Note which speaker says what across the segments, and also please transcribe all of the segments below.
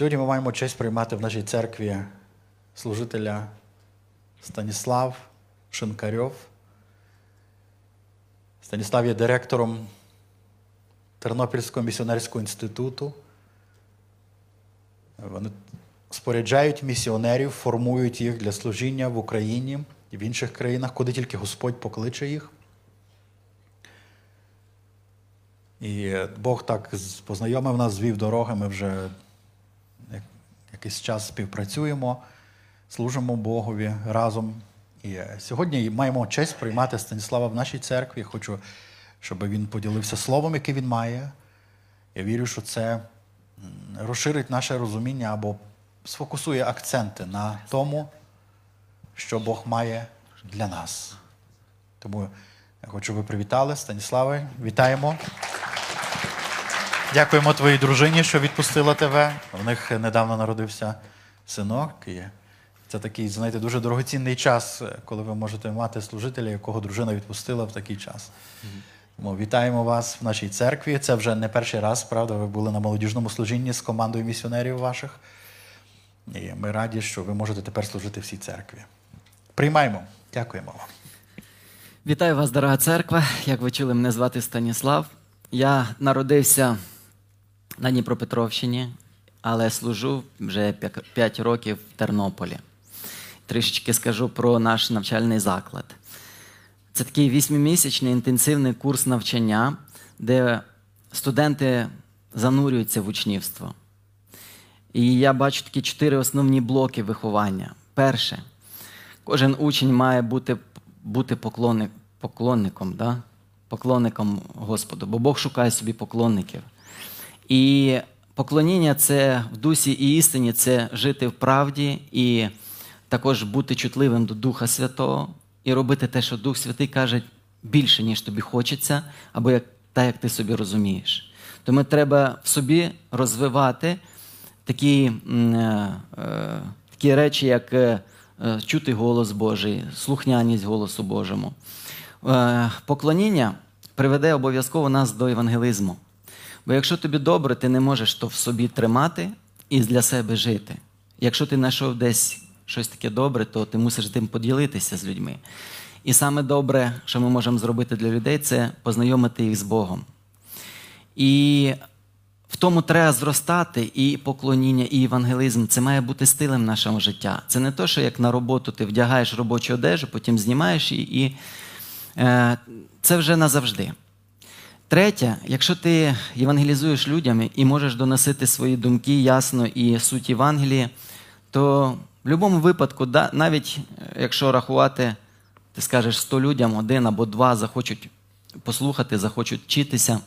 Speaker 1: Сьогодні ми маємо честь приймати в нашій церкві служителя Станіслав Шинкарьов. Станіслав є директором Тернопільського місіонерського інституту. Вони споряджають місіонерів, формують їх для служіння в Україні і в інших країнах, куди тільки Господь покличе їх. І Бог так познайомив нас, звів дороги, ми вже якийсь час співпрацюємо, служимо Богові разом. І сьогодні маємо честь приймати Станіслава в нашій церкві. Хочу, щоб він поділився словом, яке він має. Я вірю, що це розширить наше розуміння або сфокусує акценти на тому, що Бог має для нас. Тому я хочу, щоб ви привітали Станіславе. Вітаємо. Дякуємо твоїй дружині, що відпустила тебе. В них недавно народився синок. І це такий, знаєте, дуже дорогоцінний час, коли ви можете мати служителя, якого дружина відпустила в такий час. Тому вітаємо вас в нашій церкві. Це вже не перший раз, правда, ви були на молодіжному служінні з командою місіонерів ваших. І ми раді, що ви можете тепер служити в цій церкві. Приймаємо. Дякуємо вам.
Speaker 2: Вітаю вас, дорога церква. Як ви чули, мене звати Станіслав. Я народився на Дніпропетровщині, але служу вже 5 років в Тернополі. Трішечки скажу про наш навчальний заклад. Це такий вісьмимісячний інтенсивний курс навчання, де студенти занурюються в учнівство. І я бачу такі чотири основні блоки виховання. Перше, кожен учень має бути, бути поклонник, поклонником, да? поклонником Господу, бо Бог шукає собі поклонників. І поклоніння це в дусі і істині це жити в правді і також бути чутливим до Духа Святого і робити те, що Дух Святий каже більше, ніж тобі хочеться, або як, так, як ти собі розумієш. Тому треба в собі розвивати такі, е, е, такі речі, як е, чути голос Божий, слухняність голосу Божому. Поклоніння приведе обов'язково нас до евангелізму. Бо якщо тобі добре, ти не можеш то в собі тримати і для себе жити. Якщо ти знайшов десь щось таке добре, то ти мусиш тим поділитися з людьми. І саме добре, що ми можемо зробити для людей, це познайомити їх з Богом. І в тому треба зростати і поклоніння, і евангелізм. Це має бути стилем нашого життя. Це не то, що як на роботу ти вдягаєш робочу одежу, потім знімаєш її, і е, це вже назавжди. Третє, якщо ти євангелізуєш людям і можеш доносити свої думки ясно і суть Євангелії, то в будь-якому випадку, навіть е, якщо рахувати, ти скажеш 100 людям, один або два захочуть послухати, захочуть вчитися.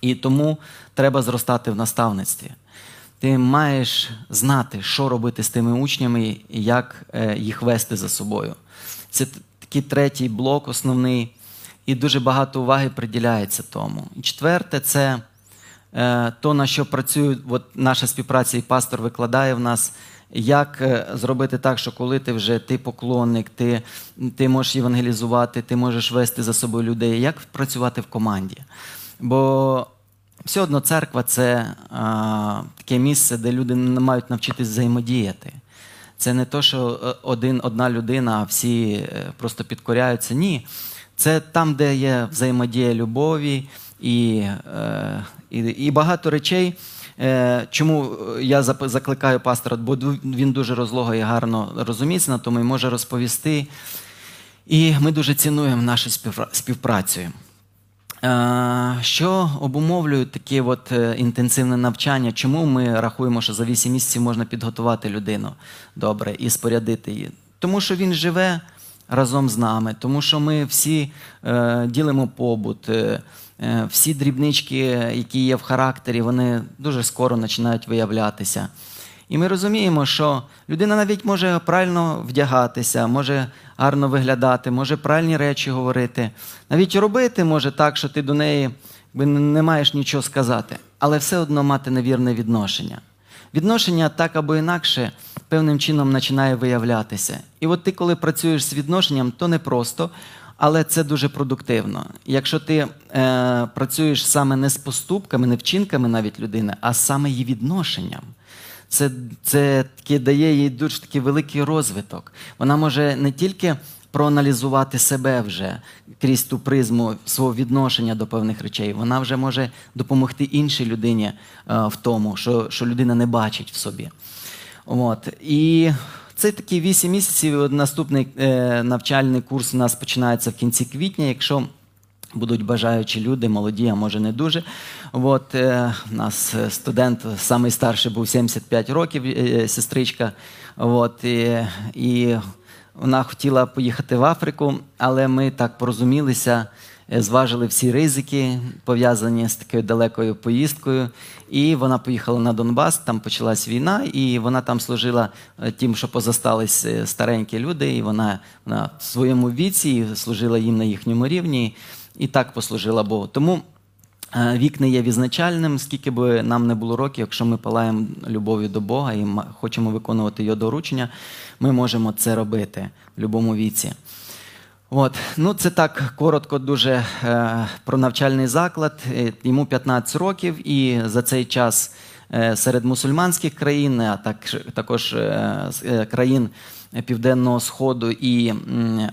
Speaker 2: І тому треба зростати в наставництві. Ти маєш знати, що робити з тими учнями і як е, їх вести за собою. Це такий третій блок, основний, і дуже багато уваги приділяється тому. І четверте, це е, то, на що працює от наша співпраця, і пастор викладає в нас, як е, зробити так, що коли ти вже ти поклонник, ти, ти можеш євангелізувати, ти можеш вести за собою людей, як працювати в команді. Бо все одно церква це а, таке місце, де люди не мають навчитись взаємодіяти. Це не то, що е, один, одна людина, а всі е, просто підкоряються. Ні. Це там, де є взаємодія любові і, е, і, і багато речей. Е, Чому я закликаю пастора, бо він дуже розлого і гарно розуміється на тому і може розповісти. І ми дуже цінуємо нашу співпрацю. Е, Що обумовлює таке от інтенсивне навчання? Чому ми рахуємо, що за 8 місяців можна підготувати людину добре і спорядити її? Тому що він живе разом з нами, тому що ми всі е, ділимо побут, е, е, всі дрібнички, які є в характері, вони дуже скоро починають виявлятися. І ми розуміємо, що людина навіть може правильно вдягатися, може гарно виглядати, може правильні речі говорити. Навіть робити може так, що ти до неї не маєш нічого сказати, але все одно мати невірне відношення. Відношення так або інакше певним чином починає виявлятися. І от ти, коли працюєш з відношенням, то не просто, але це дуже продуктивно. Якщо ти е, працюєш саме не з поступками, не вчинками навіть людини, а саме її відношенням. це, це таки дає їй дуже такий великий розвиток. Вона може не тільки проаналізувати себе вже крізь ту призму свого відношення до певних речей, вона вже може допомогти іншій людині е, в тому, що, що людина не бачить в собі. От. І це такі 8 місяців. Наступний е, навчальний курс у нас починається в кінці квітня. Якщо будуть бажаючі люди, молоді, а може не дуже. От, е, у нас студент, самий старший був 75 років, сестричка. От, і, і вона хотіла поїхати в Африку, але ми так порозумілися, е, зважили всі ризики, пов'язані з такою далекою поїздкою. І вона поїхала на Донбас, там почалась війна, і вона там служила е, тим, що позастались е, старенькі люди, і вона, вона в своєму віці служила їм на їхньому рівні, і так послужила Богу. Тому вік не є відзначальним, скільки би нам не було років, якщо ми палаємо любов'ю до Бога і хочемо виконувати його доручення, ми можемо це робити в будь-якому віці. От, ну це так коротко дуже е, про навчальний заклад. Е, Йому 15 років, і за цей час е, серед мусульманських країн, а так, також е, е, країн Південного Сходу і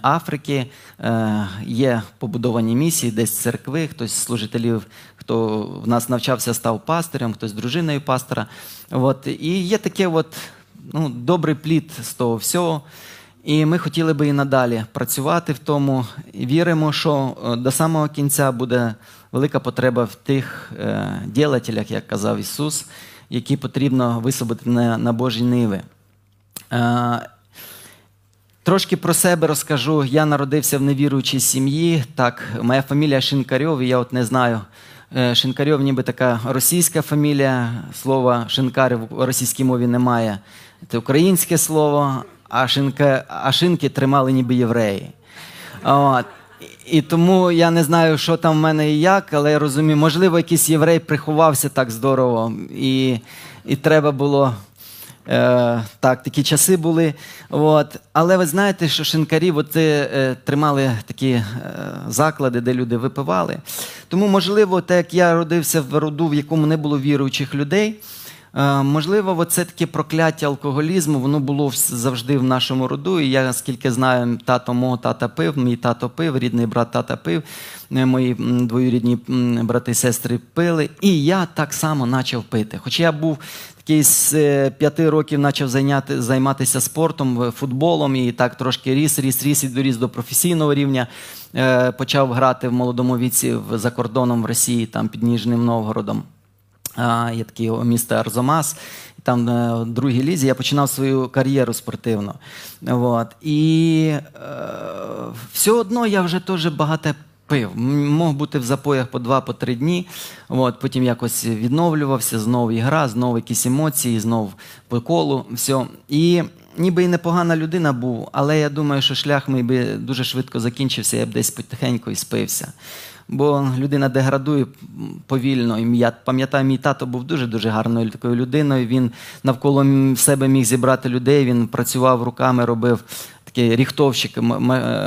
Speaker 2: Африки е, є побудовані місії, десь церкви, хтось з служителів, хто в нас навчався, став пастирем, хтось дружиною пастора. От, і є таке от, ну, добрий плід з того всього. І ми хотіли би і надалі працювати в тому. Віримо, що е, до самого кінця буде велика потреба в тих е, ділателях, як казав Ісус, які потрібно висвободити на, на Божі ниви. Трошки про себе розкажу. Я народився в невіруючій сім'ї. Так, моя фамілія Шинкарьов, і я от не знаю. е, Шинкарьов ніби така російська фамілія. Слова шинкар в російській мові немає. Це українське слово, а, шинка, а шинки тримали ніби євреї. От. І тому я не знаю, що там в мене і як, але я розумію, можливо, якийсь єврей приховався так здорово, і, і треба було. Е, так, такі часи були. От. Але ви знаєте, що шинкарі от, е, тримали такі е, заклади, де люди випивали. Тому, можливо, так як я родився в роду, в якому не було віруючих людей, е, можливо, це таке прокляття алкоголізму, воно було завжди в нашому роду. І я, скільки знаю, тато мого тата пив, мій тато пив, рідний брат тата пив, е, мої двоюрідні брати і сестри пили. І я так само почав пити. Хоча я був такий е, п'яти років почав зайняти, займатися спортом, е, футболом, і так трошки ріс, ріс, ріс і доріс до професійного рівня. Е, Почав грати в молодому віці за кордоном в Росії, там під Ніжним Новгородом. Є таке місто Арзомас, там в другій лізі я починав свою кар'єру спортивну. От. І е, все одно я вже теж багато пив. Мог бути в запоях по два, по три дні. От. Потім якось відновлювався, знову ігра, знову якісь емоції, знову по колу. Все. І ніби і непогана людина був, але я думаю, що шлях мій би дуже швидко закінчився, я б десь потихеньку і спився. Бо людина деградує повільно. Я пам'ятаю, мій тато був дуже-дуже гарною такою людиною. Він навколо себе міг зібрати людей. Він працював руками, робив такий ріхтовщик,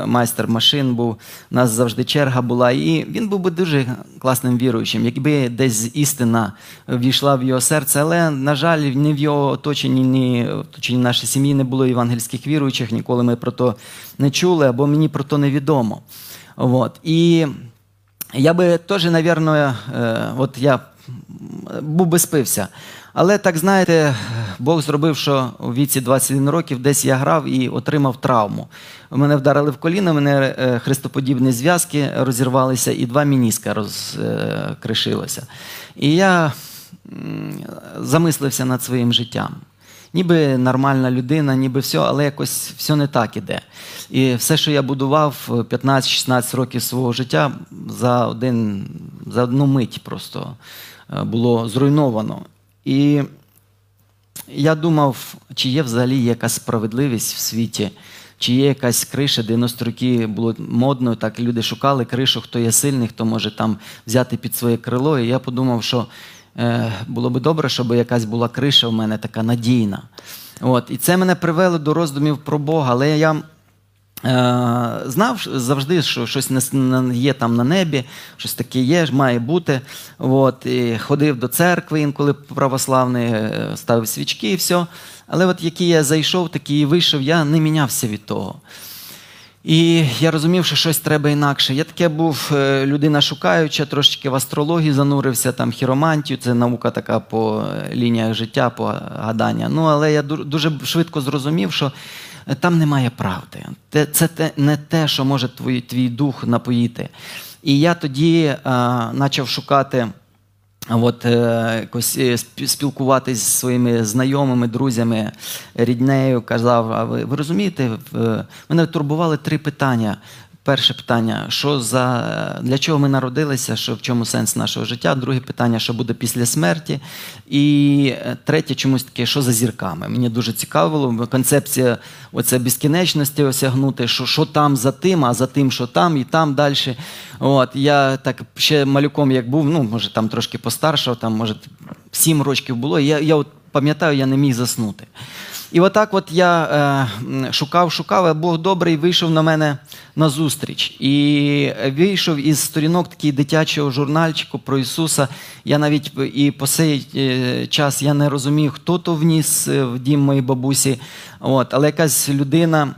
Speaker 2: майстер машин був. У нас завжди черга була. І він був би дуже класним віруючим, якби десь істина війшла в його серце. Але, на жаль, ні в його оточенні, ні в оточенні нашої сім'ї не було євангельських віруючих. Ніколи ми про то не чули, або мені про то невідомо. От. І я би теж, напевно, е, от я був би спився. Але так знаєте, Бог зробив, що у віці 21 років десь я грав і отримав травму. Мене вдарили в коліно, мене е, хрестоподібні зв'язки розірвалися, і два мініска розкришилося. І я замислився над своїм життям. Ніби нормальна людина, ніби все, але якось все не так іде. І все, що я будував 15-16 років свого життя, за, один, за одну мить просто е, було зруйновано. І я думав, чи є взагалі якась справедливість в світі, чи є якась криша, 90 роки було модно, так люди шукали кришу, хто є сильний, хто може там взяти під своє крило. І я подумав, що е, було би добре, щоб якась була криша в мене така надійна. От. І це мене привело до роздумів про Бога. Але я Знав завжди, що щось є там на небі, щось таке є, має бути. От, і ходив до церкви інколи православний, е, ставив свічки і все. Але от який я зайшов, такий і вийшов, я не мінявся від того. І я розумів, що щось треба інакше. Я таке був е, людина шукаюча, трошечки в астрологію занурився, там хіромантію, це наука така по е, лініях життя, по гадання. Ну, але я дуже швидко зрозумів, що е, там немає правди. Це не те, що може твій, твій дух напоїти. І я тоді е, почав шукати. От е, якось е, спілкуватись зі своїми знайомими, друзями, ріднею, казав: а ви, ви розумієте, мене турбували три питання. Перше питання: що за для чого ми народилися, що в чому сенс нашого життя? Друге питання, що буде після смерті. І е, третє, чомусь таке, що за зірками. Мені дуже цікавило концепція оце безкінечності осягнути, що, що там за тим, а за тим, що там, і там далі. От я так ще малюком, як був, ну може там трошки постаршав, там може сім років було. Я, я от пам'ятаю, я не міг заснути. І отак от я е, шукав, шукав, а Бог добрий вийшов на мене на зустріч. І вийшов із сторінок такий дитячого журнальчику про Ісуса. Я навіть і по цей е, час я не розумів, хто то вніс е, в дім моїй бабусі. От, але якась людина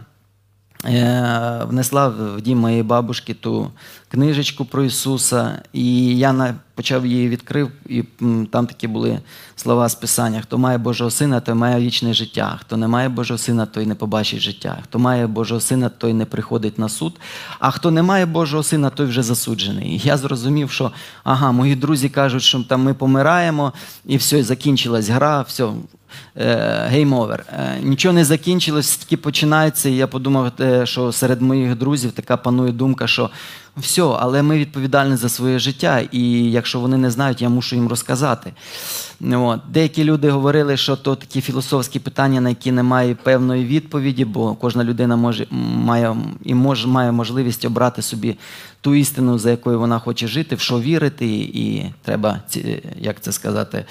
Speaker 2: внесла в дім моєї бабушки ту книжечку про Ісуса, і я почав її відкрив, і там такі були слова з Писання: хто має Божого сина, той має вічне життя. Хто не має Божого сина, той не побачить життя. Хто має Божого сина, той не приходить на суд. А хто не має Божого сина, той вже засуджений. І я зрозумів, що ага, мої друзі кажуть, що там ми помираємо, і все, закінчилась гра, все, game over. Нічого не закінчилось, тільки починається. І я подумав, е, що серед моїх друзів така панує думка, що все, але ми відповідальні за своє життя, і якщо вони не знають, я мушу їм розказати. От. Деякі люди говорили, що то такі філософські питання, на які немає певної відповіді, бо кожна людина може, має, і може, має можливість обрати собі ту істину, за якою вона хоче жити, в що вірити, і треба, як це сказати,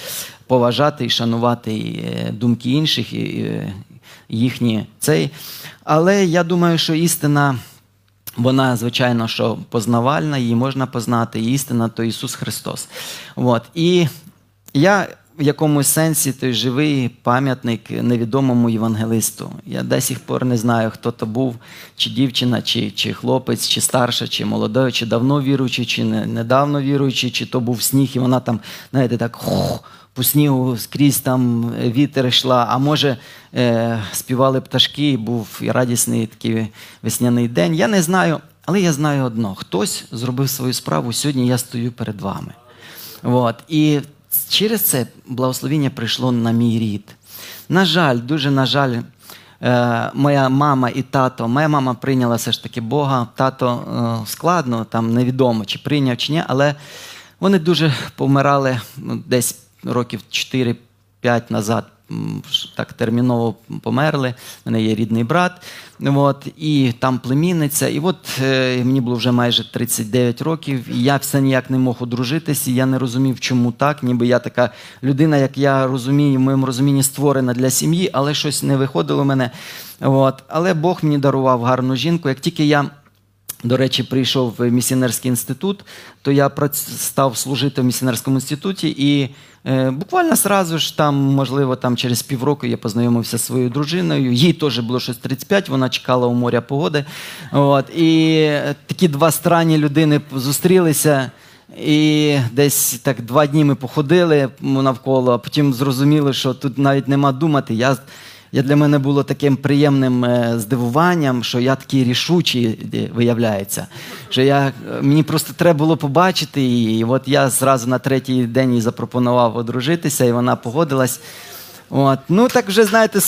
Speaker 2: поважати і шанувати е, думки інших, і, і їхні цей. Але я думаю, що істина. Вона, звичайно, що познавальна, її можна познати. Істина то Ісус Христос. От. І я в якомусь сенсі той живий пам'ятник невідомому євангелисту. Я до сих пор не знаю, хто то був, чи дівчина, чи, чи хлопець, чи старша, чи молодой, чи давно віруючий, чи не, недавно віруючий, чи то був сніг, і вона там, знаєте, так по снігу скрізь там вітер йшла, а може е, співали пташки, був і радісний такий весняний день. Я не знаю, але я знаю одно: хтось зробив свою справу. Сьогодні я стою перед вами. От. І через це благословіння прийшло на мій рід. На жаль, дуже на жаль, е, моя мама і тато, моя мама прийняла все ж таки Бога, тато е, складно, там невідомо, чи прийняв, чи ні, але вони дуже помирали ну, десь років 4-5 назад. Так терміново померли. У мене є рідний брат, от, і там племінниця. І от е, мені було вже майже 39 років, і я все ніяк не мог одружитись, і я не розумів, чому так. Ніби я така людина, як я розумію, в моєму розумінні створена для сім'ї, але щось не виходило в мене. От. Але Бог мені дарував гарну жінку. Як тільки я до речі, прийшов в місіонерський інститут, то я став служити в місіонерському інституті, і е, буквально сразу ж там, можливо, там через півроку я познайомився зі своєю дружиною. Їй теж було щось 35, вона чекала у моря погоди. От, і е, такі два странні людини зустрілися. І десь так два дні ми походили навколо, а потім зрозуміли, що тут навіть нема думати. Я я для мене було таким приємним е, здивуванням, що я такий рішучий е, виявляється. Що я, е, мені просто треба було побачити її. І от я зразу на третій день їй запропонував одружитися, і вона погодилась. От. Ну, так вже, знаєте,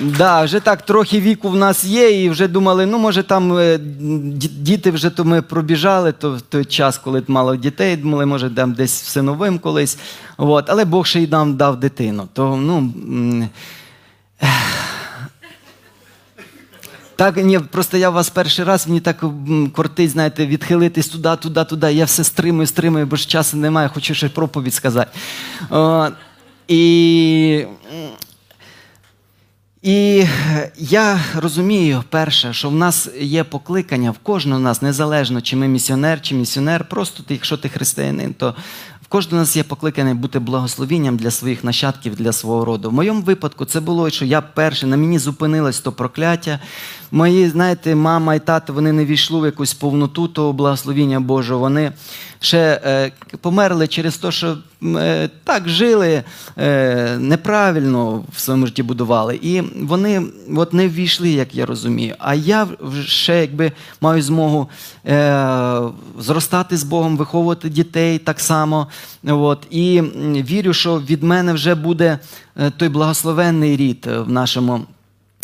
Speaker 2: Да, вже так трохи віку в нас є, і вже думали, ну може там е, ді- діти вже то ми пробіжали, то в той час, коли мало дітей, думали, може там десь всиновим колись. От. Але Бог ще й нам дав дитину. То, ну, так, ні, просто я вас перший раз, мені так кортить, знаєте, відхилитись туди, туди, туди. Я все стримую, стримую, бо ж часу немає, хочу ще проповідь сказати. О, і І я розумію, перше, що в нас є покликання в кожного нас, незалежно чи ми місіонер, чи місіонер, просто ти, якщо ти християнин, то в кожного нас є покликання бути благословінням для своїх нащадків, для свого роду. В моєму випадку це було, що я перший, на мені зупинилось то прокляття. Мої, знаєте, мама і тато вони не війшли в якусь повноту того благословіння Божого. Вони ще е, померли через те, що е, так жили е, неправильно в своєму житті будували. І вони от не ввійшли, як я розумію. А я ще якби маю змогу е, зростати з Богом, виховувати дітей так само. От, і вірю, що від мене вже буде той благословенний рід в нашому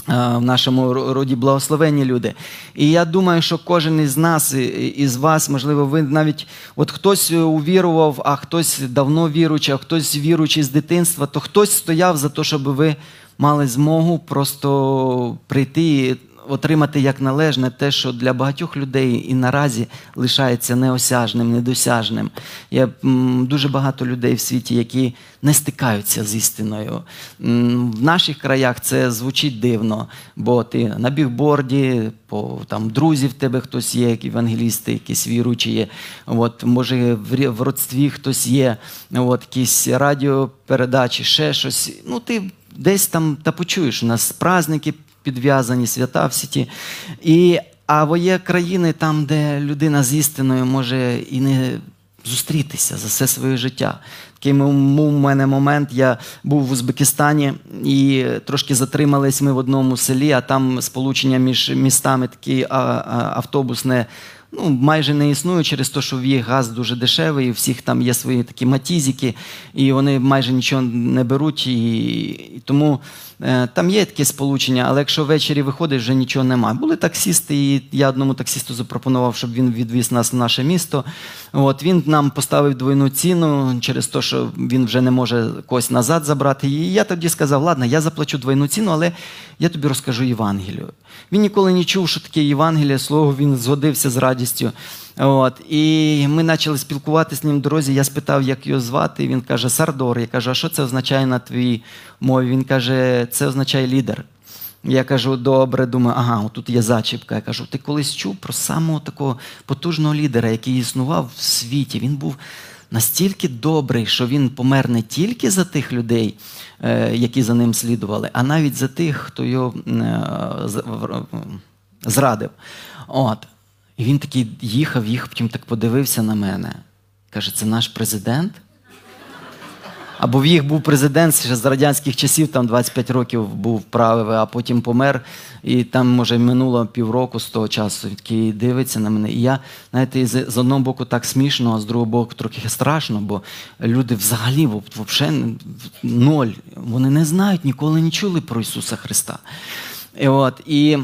Speaker 2: в нашому роді благословенні люди. І я думаю, що кожен із нас, із вас, можливо, ви навіть от хтось увірував, а хтось давно віруючий, а хтось віруючий з дитинства, то хтось стояв за те, щоб ви мали змогу просто прийти отримати як належне те, що для багатьох людей і наразі лишається неосяжним, недосяжним. Є дуже багато людей в світі, які не стикаються з істиною. В наших краях це звучить дивно, бо ти на бігборді, по там друзів в тебе хтось є, як евангелісти, якісь віруючі є. От, Може, в, в родстві хтось є, от, якісь радіопередачі, ще щось. Ну, ти десь там та почуєш, у нас праздники підв'язані свята всі ті. І, А є країни там, де людина з істиною може і не зустрітися за все своє життя. Такий у мене момент, я був в Узбекистані і трошки затримались ми в одному селі, а там сполучення між містами такі автобусне ну, майже не існує через те, що в їх газ дуже дешевий, у всіх там є свої такі матізики, і вони майже нічого не беруть. І, і Тому е, там є таке сполучення, але якщо ввечері виходиш, вже нічого немає. Були таксісти, і я одному таксісту запропонував, щоб він відвіз нас в наше місто. От, Він нам поставив двойну ціну через те, що він вже не може когось назад забрати. І я тоді сказав, ладно, я заплачу двойну ціну, але я тобі розкажу Євангелію. Він ніколи не чув, що таке Євангеліє, слово він згодився з радістю. От. І ми почали спілкуватися з ним в дорозі. Я спитав, як його звати. Він каже, Сардор. Я кажу, а що це означає на твоїй мові? Він каже, це означає лідер. Я кажу, добре, думаю, ага, тут є зачіпка. Я кажу, ти колись чув про самого такого потужного лідера, який існував в світі. Він був настільки добрий, що він помер не тільки за тих людей, які за ним слідували, а навіть за тих, хто його е, зрадив. От. І він такий їхав, їхав, потім так подивився на мене. Каже, це наш президент. Або в їх був президент ще з радянських часів, там 25 років був правий, а потім помер. І там, може, минуло півроку з того часу. Такий дивиться на мене. І я, знаєте, з, з одного боку так смішно, а з другого боку трохи страшно, бо люди взагалі взагалі ноль. Вони не знають, ніколи не чули про Ісуса Христа. І от, і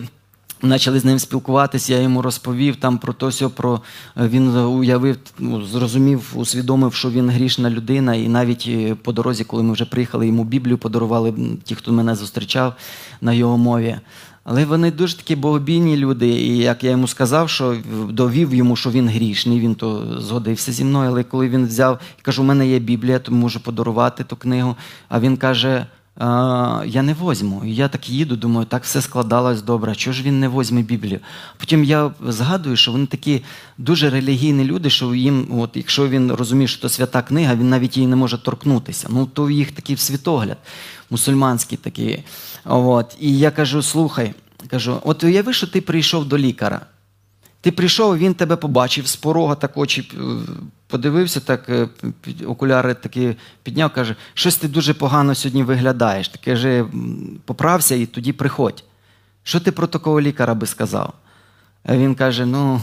Speaker 2: Почали з ним спілкуватися, я йому розповів там про то, сьо, про він уявив, ну, зрозумів, усвідомив, що він грішна людина, і навіть е, по дорозі, коли ми вже приїхали, йому Біблію подарували ті, хто мене зустрічав на його мові. Але вони дуже такі богобійні люди. І як я йому сказав, що довів йому, що він грішний, він то згодився зі мною. Але коли він взяв і кажу, у мене є Біблія, то можу подарувати ту книгу. А він каже я не возьму. І я так їду, думаю, так все складалось добре. Чого ж він не возьме Біблію? Потім я згадую, що вони такі дуже релігійні люди, що їм, от, якщо він розуміє, що це свята книга, він навіть її не може торкнутися. Ну, то їх такий світогляд, мусульманський такий. От. І я кажу: слухай, кажу, от уяви, що ти прийшов до лікаря. Ти прийшов, він тебе побачив з порога, так очі е, подивився, так е, окуляри такі підняв, каже, щось ти дуже погано сьогодні виглядаєш. Ти каже, поправся і тоді приходь. Що ти про такого лікаря би сказав? А він каже: ну,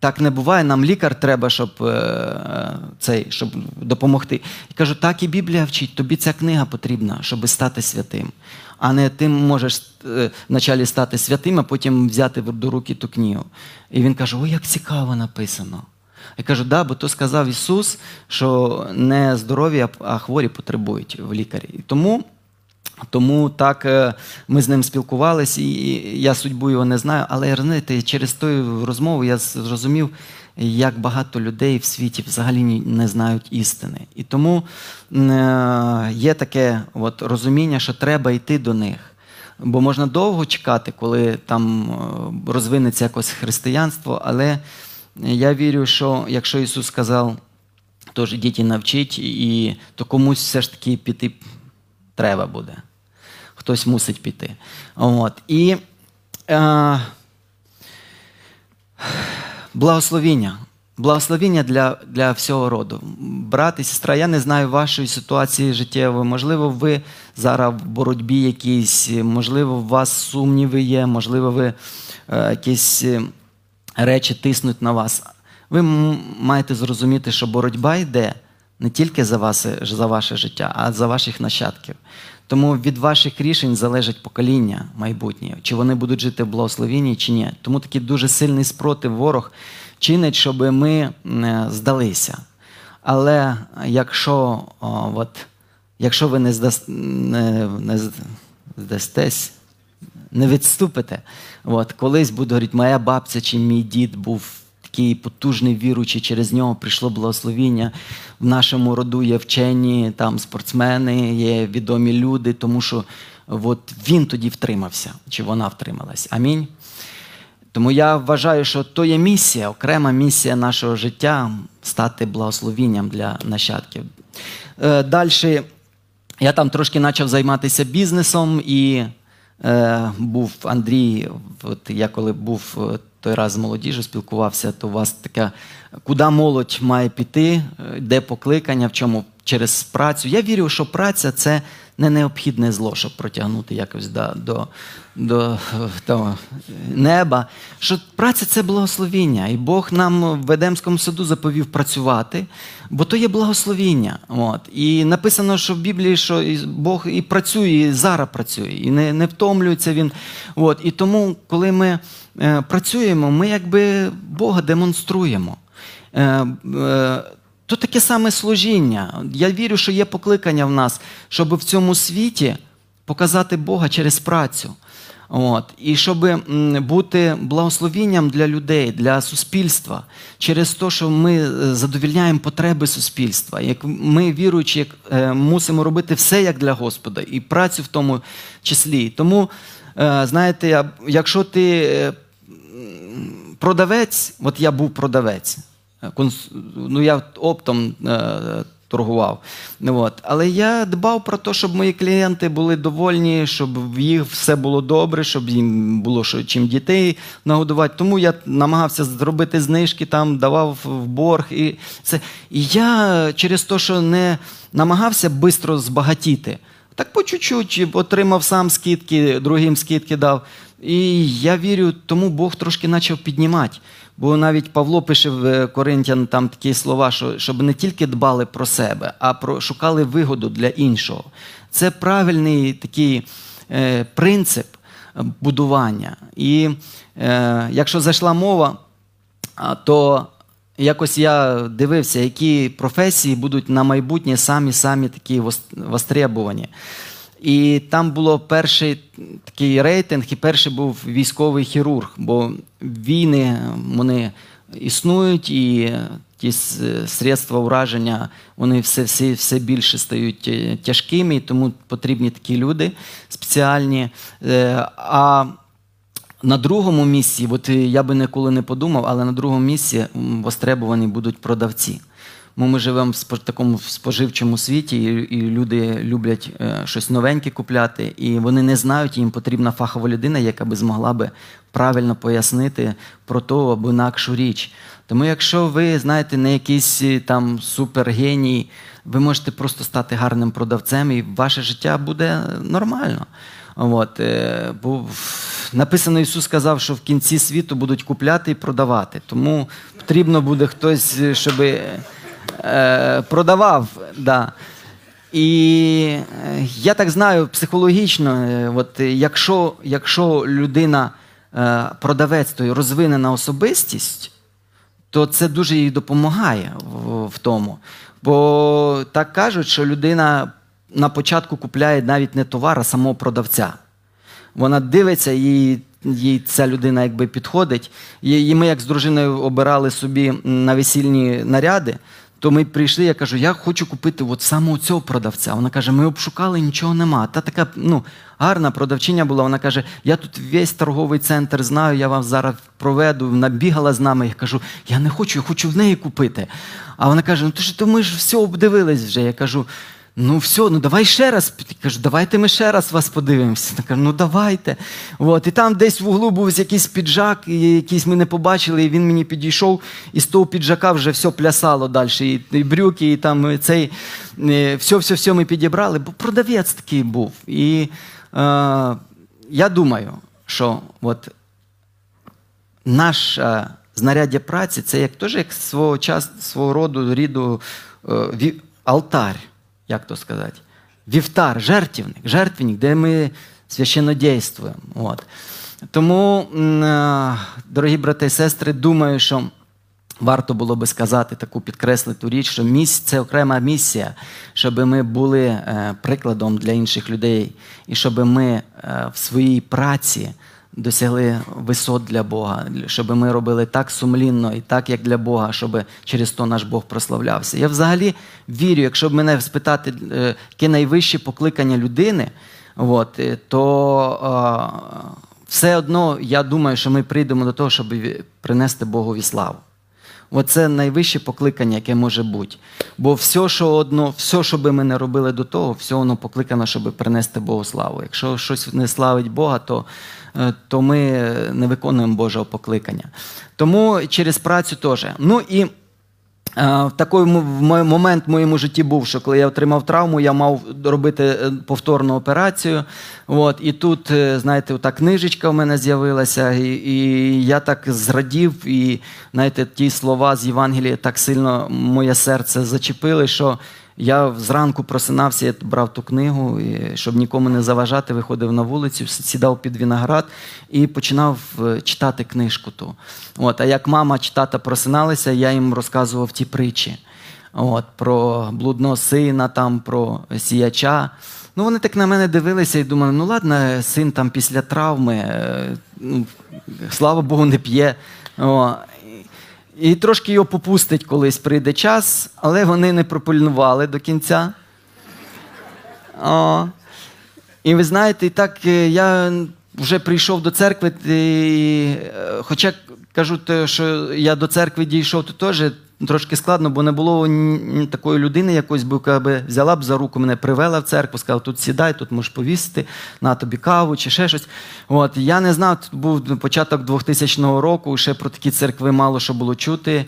Speaker 2: так не буває, нам лікар треба, щоб е, цей, щоб допомогти. І кажу, так і Біблія вчить, тобі ця книга потрібна, щоб стати святим а не ти можеш е, вначалі стати святим, а потім взяти до руки ту книгу. І він каже: Ой, як цікаво написано. Я кажу, да, бо то сказав Ісус, що не здорові, а хворі потребують в лікарі. І тому тому так е, ми з ним спілкувалися, і я судьбу його не знаю, але знаєте, через ту розмову я зрозумів, як багато людей в світі взагалі не знають істини. І тому е, є таке от розуміння, що треба йти до них. бо можна довго чекати, коли там е, розвинеться якось християнство. Але я вірю, що якщо Ісус сказав, тож ідіть і навчіть, і, то комусь все ж таки піти треба буде. Хтось мусить піти. От. І е, благословіння. Благословіння для, для всього роду. Брат і сестра, я не знаю вашої ситуації життєвої. Можливо, ви зараз в боротьбі якійсь, можливо, у вас сумніви є, можливо, ви е, якісь е, речі тиснуть на вас. Ви маєте зрозуміти, що боротьба йде не тільки за, вас, за ваше життя, а за ваших нащадків. Тому від ваших рішень залежить покоління майбутнє, чи вони будуть жити в благословенні, чи ні. Тому такий дуже сильний спротив ворог чинить, щоб ми е, здалися. Але якщо, о, от, якщо ви не, здас, не, не здастесь, не відступите, от, колись буду говорити, моя бабця чи мій дід був такий потужний віруючий, через нього прийшло благословіння. В нашому роду є вчені, там спортсмени, є відомі люди, тому що от він тоді втримався, чи вона втрималась. Амінь. Тому я вважаю, що то є місія, окрема місія нашого життя стати благословінням для нащадків. Е, Далі я там трошки почав займатися бізнесом, і е, був Андрій, от я коли був е, той раз з молодіжю, спілкувався, то у вас таке, куди молодь має піти, е, де покликання, в чому? Через працю. Я вірю, що праця це не необхідне зло, щоб протягнути якось до, до, до, до неба. Що праця це благословіння. І Бог нам в Едемському саду заповів працювати, бо то є благословіння. От. І написано, що в Біблії, що Бог і працює, і зараз працює, і не, не втомлюється він. От. І тому, коли ми е, працюємо, ми якби Бога демонструємо. Е, е, то таке саме служіння. Я вірю, що є покликання в нас, щоб в цьому світі показати Бога через працю. От. І щоб бути благословінням для людей, для суспільства, через те, що ми е, задовільняємо потреби суспільства. Як ми, віруючи, як, е, мусимо робити все як для Господа, і працю в тому числі. Тому, е, знаєте, якщо ти е, продавець, от я був продавець. Ну, я оптом е, торгував. Ну, От. Але я дбав про те, щоб мої клієнти були довольні, щоб в їх все було добре, щоб їм було чим дітей нагодувати. Тому я намагався зробити знижки, там, давав в борг. І, це. і я через те, що не намагався швидко збагатіти, так по чуть-чуть отримав сам скидки, другим скидки дав. І я вірю, тому Бог трошки почав піднімати. Бо навіть Павло пише в е, Коринтян там такі слова, що щоб не тільки дбали про себе, а про шукали вигоду для іншого. Це правильний такий е, принцип будування. І е, якщо зайшла мова, то якось я дивився, які професії будуть на майбутнє самі-самі такі вос- востребувані. І там було перший такий рейтинг, і перший був військовий хірург, бо війни вони існують, і ті средства ураження вони все, все, все більше стають е, тяжкими, і тому потрібні такі люди спеціальні. Е, А на другому місці, от е, я би ніколи не подумав, але на другому місці востребувані будуть продавці. Бо ми живемо в такому споживчому світі, і, люди люблять е, щось новеньке купляти, і вони не знають, їм потрібна фахова людина, яка би змогла би правильно пояснити про ту або інакшу річ. Тому, якщо ви знаєте, не якийсь е, там супергеній, ви можете просто стати гарним продавцем, і ваше життя буде нормально. От, е, бо написано, Ісус сказав, що в кінці світу будуть купляти і продавати. Тому потрібно буде хтось, е, щоб е, продавав. Да. І е, я так знаю психологічно, е, от, якщо, якщо людина продавець, то розвинена особистість, то це дуже їй допомагає в, в тому. Бо так кажуть, що людина на початку купляє навіть не товар, а самого продавця. Вона дивиться, їй, їй ця людина якби підходить. І ми, як з дружиною, обирали собі на весільні наряди, То ми прийшли, я кажу, я хочу купити от саме цього продавця. Вона каже, ми обшукали, нічого нема. Та така ну, гарна продавчиня була. Вона каже, я тут весь торговий центр знаю, я вам зараз проведу. Вона бігала з нами. Я кажу, я не хочу, я хочу в неї купити. А вона каже: ну то ж то ми ж все обдивились вже. Я кажу. Ну, все, ну давай ще раз. Я кажу, давайте ми ще раз вас подивимося. Я кажу, ну давайте. От, і там десь в углу був якийсь піджак, якийсь ми не побачили, і він мені підійшов, і з того піджака вже все плясало далі. І, і брюки, і там цей все-все-все ми підібрали, бо продавець такий був. І е, я думаю, що от наше знаряддя праці це як теж як свого часу, свого роду ріду е, ві- алтар як то сказати, вівтар, жертвенник, жертвенник, де ми священно дійствуємо. От. Тому, дорогі брати і сестри, думаю, що варто було би сказати таку підкреслиту річ, що місць це окрема місія, щоб ми були е, прикладом для інших людей, і щоб ми е, в своїй праці досягли висот для Бога, щоб ми робили так сумлінно і так, як для Бога, щоб через то наш Бог прославлявся. Я взагалі вірю, якщо б мене спитати, е, яке найвище покликання людини, от, е, то е, все одно я думаю, що ми прийдемо до того, щоб принести Богові славу. Оце найвище покликання, яке може бути. Бо все, що одно, все, що би ми не робили до того, все воно покликано, щоб принести Богу славу. Якщо щось не славить Бога, то то ми не виконуємо Божого покликання. Тому через працю теж. Ну і е, в такий момент в моєму житті був, що коли я отримав травму, я мав робити е, повторну операцію. От, І тут, знаєте, та книжечка в мене з'явилася, і і я так зрадів, і знаєте, ті слова з Євангелія так сильно моє серце зачепили, що я зранку просинався, я брав ту книгу, і, щоб нікому не заважати, виходив на вулицю, сідав під виноград і починав е, читати книжку. ту. От, А як мама чи тата просиналися, я їм розказував ті притчі. От, Про блудного сина, там, про сіяча. Ну, Вони так на мене дивилися і думали, ну ладно, син там після травми, е, ну, слава Богу, не п'є. О, і трошки його попустить, колись прийде час, але вони не пропильнували до кінця. О. І ви знаєте, і так е, я вже прийшов до церкви, і, е, хоча кажу, що я до церкви дійшов, то теж трошки складно, бо не було такої людини, якось би яка взяла б за руку, мене привела в церкву, сказала, тут сідай, тут можеш повісити, на тобі каву чи ще щось. От, Я не знав, тут був початок 2000 року, ще про такі церкви мало що було чути.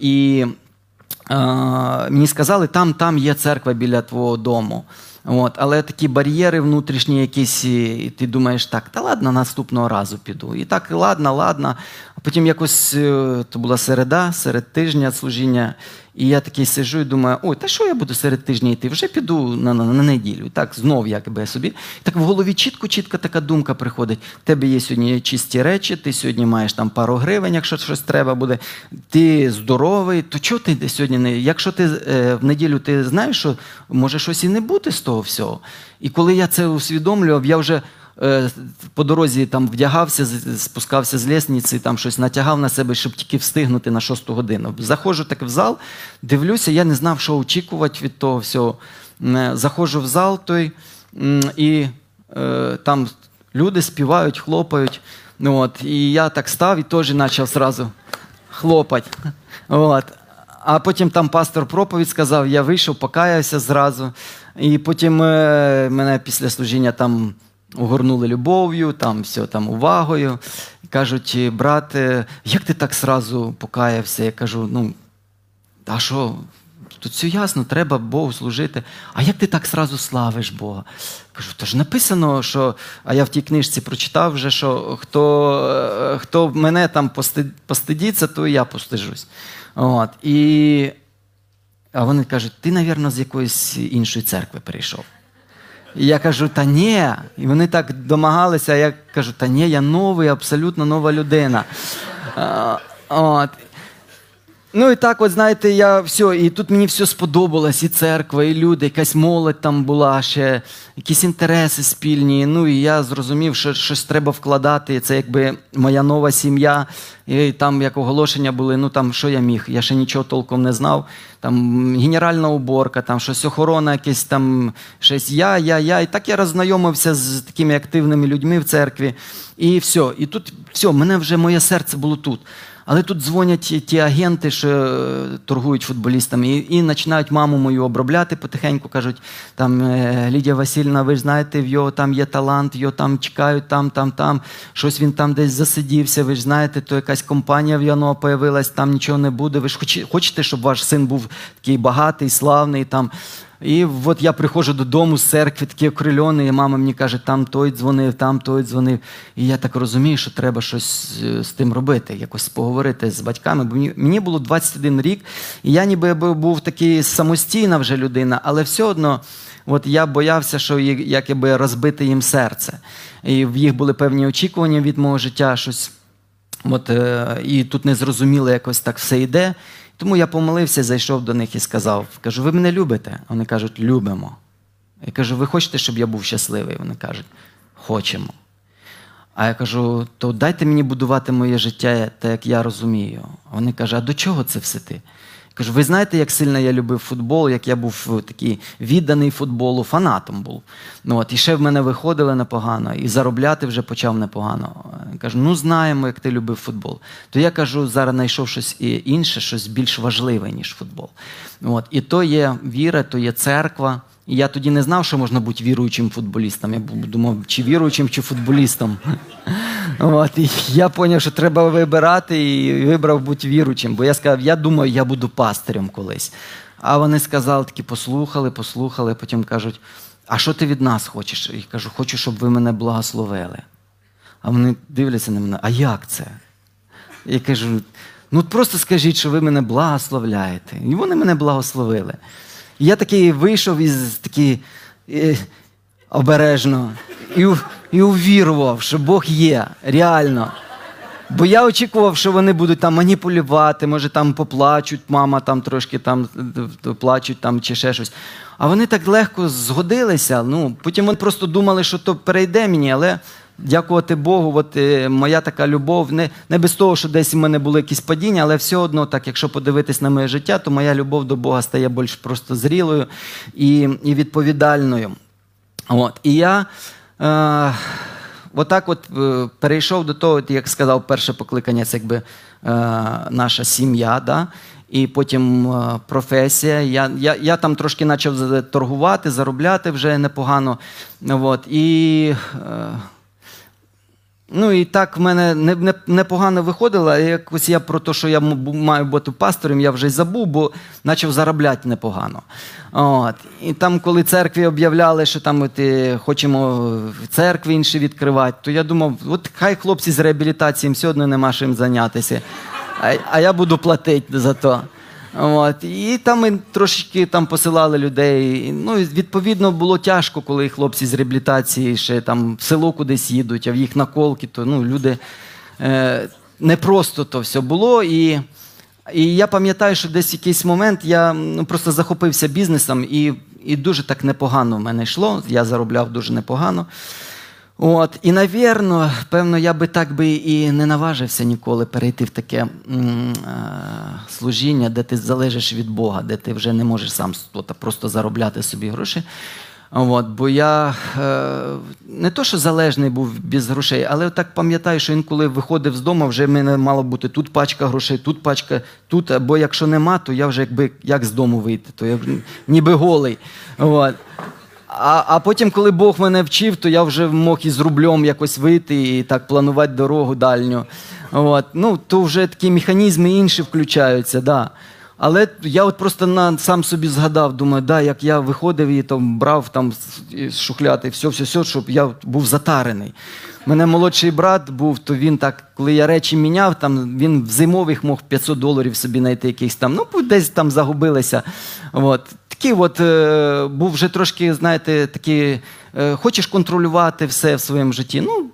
Speaker 2: І е, мені сказали, там, там є церква біля твого дому. От, Але такі бар'єри внутрішні якісь, і ти думаєш, так, та ладно, наступного разу піду. І так, ладно, ладно. А потім якось е, то була середа, серед тижня служіння. І я такий сижу і думаю, ой, та що я буду серед тижня йти? Вже піду на на, на неділю. Так знов якби собі. Так в голові чітко-чітко така думка приходить. Тебе є сьогодні чисті речі, ти сьогодні маєш там пару гривень, якщо щось треба буде. Ти здоровий, то чого ти сьогодні не. Якщо ти е, в неділю ти знаєш, що може щось і не бути з того всього. І коли я це усвідомлював, я вже. Е, по дорозі там вдягався, спускався з лісниці, там щось натягав на себе, щоб тільки встигнути на шосту годину. Заходжу так в зал, дивлюся, я не знав, що очікувати від того всього. Е, заходжу в зал той, і е, там люди співають, хлопають. От, І я так став і теж почав зразу хлопати. От. А потім там пастор проповідь сказав, я вийшов, покаявся зразу. І потім мене після служіння там огорнули любов'ю, там все там увагою. Кажуть, брате, як ти так сразу покаявся? Я кажу, ну, а що? Тут все ясно, треба Богу служити. А як ти так сразу славиш Бога? Кажу, то ж написано, що, а я в тій книжці прочитав вже, що хто хто мене там постидіться, то і я постижусь. От. І, А вони кажуть, ти, мабуть, з якоїсь іншої церкви прийшов. І я кажу, та ні. І вони так домагалися, а я кажу, та ні, я новий, абсолютно нова людина. От. Ну і так, от знаєте, я все, і тут мені все сподобалось, і церква, і люди, якась молодь там була ще, якісь інтереси спільні. Ну і я зрозумів, що щось треба вкладати. Це якби моя нова сім'я. І там як оголошення були, ну там що я міг? Я ще нічого толком не знав. Там генеральна уборка, там щось охорона, якесь там щось я, я, я. І так я роззнайомився з такими активними людьми в церкві. І все. І тут все, мене вже моє серце було тут. Але тут дзвонять ті- агенти, що е, торгують футболістами, і, і починають маму мою обробляти потихеньку. кажуть, там е, Лідія Васильівна, ви ж знаєте, в його там є талант, його там чекають, там, там, там. Щось він там десь засидівся. Ви ж знаєте, то якась компанія в Яно появилась, там нічого не буде. Ви ж хоче- хочете, щоб ваш син був такий багатий, славний там. І от я приходжу додому з церкви, такий окрильоний, і мама мені каже, там той дзвонив, там той дзвонив. І я так розумію, що треба щось е, з тим робити, якось поговорити з батьками. Бо мені, було 21 рік, і я ніби був такий самостійна вже людина, але все одно от я боявся, що якби розбити їм серце. І в їх були певні очікування від мого життя, щось. От, е, і тут не зрозуміло, якось так все йде. Тому я помолився, зайшов до них і сказав: кажу, ви мене любите? Вони кажуть, любимо. Я кажу, ви хочете, щоб я був щасливий? Вони кажуть, хочемо. А я кажу, то дайте мені будувати моє життя так, як я розумію. Вони кажуть, а до чого це все ти? Кажу, ви знаєте, як сильно я любив футбол, як я був е, такий відданий футболу, фанатом був. Ну, от, і ще в мене виходили непогано, і заробляти вже почав непогано. Я кажу, ну знаємо, як ти любив футбол. То я кажу, зараз знайшов щось інше, щось більш важливе, ніж футбол. От, і то є віра, то є церква. І я тоді не знав, що можна бути віруючим футболістом. Я думав, чи віруючим, чи футболістом. От, і я зрозумів, що треба вибирати, і вибрав бути віруючим. Бо я сказав, я думаю, я буду пастирем колись. А вони сказали, такі послухали, послухали, потім кажуть: а що ти від нас хочеш? І кажу, хочу, щоб ви мене благословили. А вони дивляться на мене, а як це? Я кажу: ну просто скажіть, що ви мене благословляєте. І вони мене благословили. І я такий вийшов із такий е, обережно і, і увірував, що Бог є, реально. Бо я очікував, що вони будуть там маніпулювати, може там поплачуть, мама там трошки там е, плачуть там чи ще щось. А вони так легко згодилися. Ну, потім вони просто думали, що то перейде мені, але дякувати Богу, от е, моя така любов, не, не без того, що десь у мене були якісь падіння, але все одно, так, якщо подивитись на моє життя, то моя любов до Бога стає більш просто зрілою і, і відповідальною. От. І я е, отак от е, перейшов до того, як сказав, перше покликання це якби е, наша сім'я. Да? І потім е, професія. Я, я, я там трошки почав торгувати, заробляти вже непогано. От. І, е, Ну і так в мене не- не- непогано виходило. Якось я про те, що я маю бути пастором, я вже й забув, бо почав заробляти непогано. От. І там, коли церкві об'являли, що там от, е, хочемо в церкві інші відкривати, то я думав, от хай хлопці з реабілітації їм все одно нема чим зайнятися. А, а я буду платити за то. От. І там ми трошечки там посилали людей. Ну, відповідно, було тяжко, коли хлопці з реабілітації ще там в село кудись їдуть, а в їх наколки, то ну, люди е, не то все було. І, і я пам'ятаю, що десь якийсь момент я ну, просто захопився бізнесом, і, і дуже так непогано в мене йшло. Я заробляв дуже непогано. От, і, навірно, певно, я би так би і не наважився ніколи перейти в таке е, служіння, де ти залежиш від Бога, де ти вже не можеш сам просто заробляти собі гроші. От, бо я е, не то, що залежний був без грошей, але так пам'ятаю, що інколи виходив з дому, вже в мене мало бути тут пачка грошей, тут пачка, тут. Бо якщо нема, то я вже якби як з дому вийти, то я ніби голий. От. А, а потім, коли Бог мене вчив, то я вже мог із рублем якось вийти і так планувати дорогу дальню. От. Ну, то вже такі механізми інші включаються. Да. Але я от просто на, сам собі згадав, думаю, да, як я виходив і там брав там шухляти, все, все, все, щоб я був затарений. Мене молодший брат був, то він так, коли я речі міняв, там він в зимових мог 500 доларів собі знайти якихось там, ну десь там загубилися. От. Такий от е, був вже трошки, знаєте, такий, е, хочеш контролювати все в своєму житті. Ну,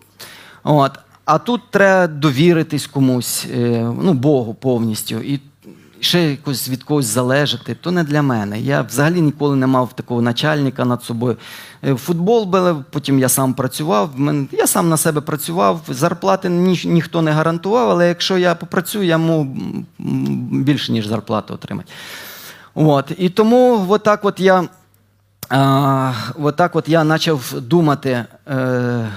Speaker 2: от. А тут треба довіритись комусь, е, ну, Богу повністю. І ще якось від когось залежати, то не для мене. Я взагалі ніколи не мав такого начальника над собою. Е, Футбол був, потім я сам працював. Я сам на себе працював, зарплати ні, ніхто не гарантував, але якщо я попрацюю, я можу більше, ніж зарплату отримати. От. І тому отак от я, а, отак от я почав думати. Е,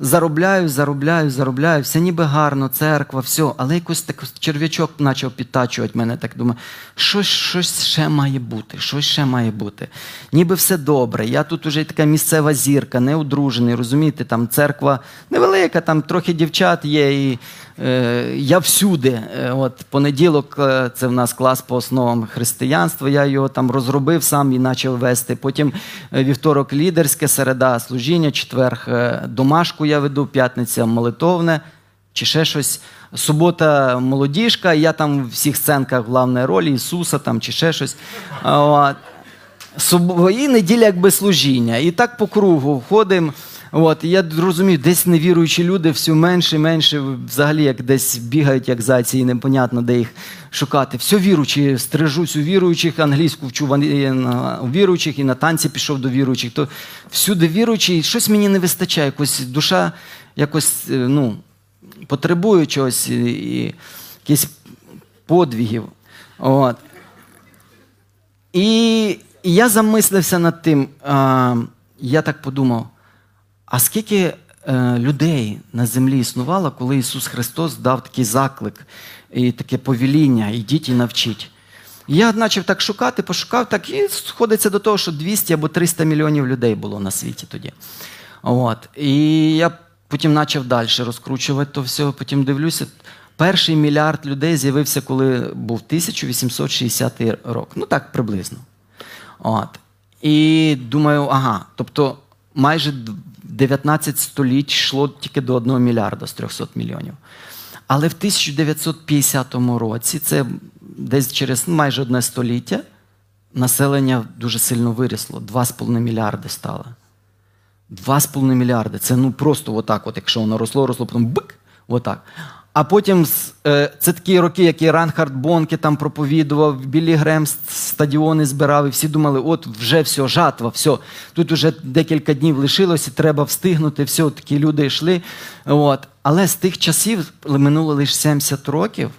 Speaker 2: Заробляю, заробляю, заробляю, все ніби гарно, церква, все, але якось так черв'ячок почав підтачувати мене. Так думаю, щось, щось ще має бути, щось ще має бути. Ніби все добре. Я тут уже така місцева зірка, неудружений, розумієте, там церква невелика, там трохи дівчат є, і я всюди. Е, от понеділок е, це в нас клас по основам християнства. Я його там розробив сам і почав вести. Потім е, вівторок лідерське, середа служіння, четверг е, домашку я веду, п'ятниця молитовне чи ще щось. Субота молодіжка, я там в всіх сценках главної ролі Ісуса там, чи ще щось. От. І неділя якби служіння. І так по кругу ходимо. От, і я розумію, десь невіруючі люди все менше і менше, взагалі як десь бігають, як зайці, і непонятно, де їх шукати. Все віруючі, стрижусь у віруючих, англійську вчу у віруючих, і на танці пішов до віруючих. То всюди віруючі, і щось мені не вистачає, якось душа якось е, ну, потребує чогось, і, і якихось подвігів. От. І і я замислився над тим, а, я так подумав: а скільки е, людей на землі існувало, коли Ісус Христос дав такий заклик і таке повеління, ідіть і навчіть. Я почав так шукати, пошукав так, і сходиться до того, що 200 або 300 мільйонів людей було на світі тоді. От. І я потім почав далі розкручувати то все, потім дивлюся. Перший мільярд людей з'явився, коли був 1860 рок. Ну так приблизно. От. І думаю, ага, тобто майже 19 століть йшло тільки до 1 мільярда з 300 мільйонів. Але в 1950 році, це десь через майже одне століття, населення дуже сильно вирісло. 2,5 мільярди стало. 2,5 мільярди. Це ну просто отак, от, якщо воно росло, росло, потім бик, отак. А потім е, це такі роки, які Райнхард Бонке там проповідував, Білі Грем стадіони збирав, і всі думали, от вже все, жатва, все. Тут вже декілька днів лишилося, треба встигнути, все, такі люди йшли. От. Але з тих часів минуло лише 70 років,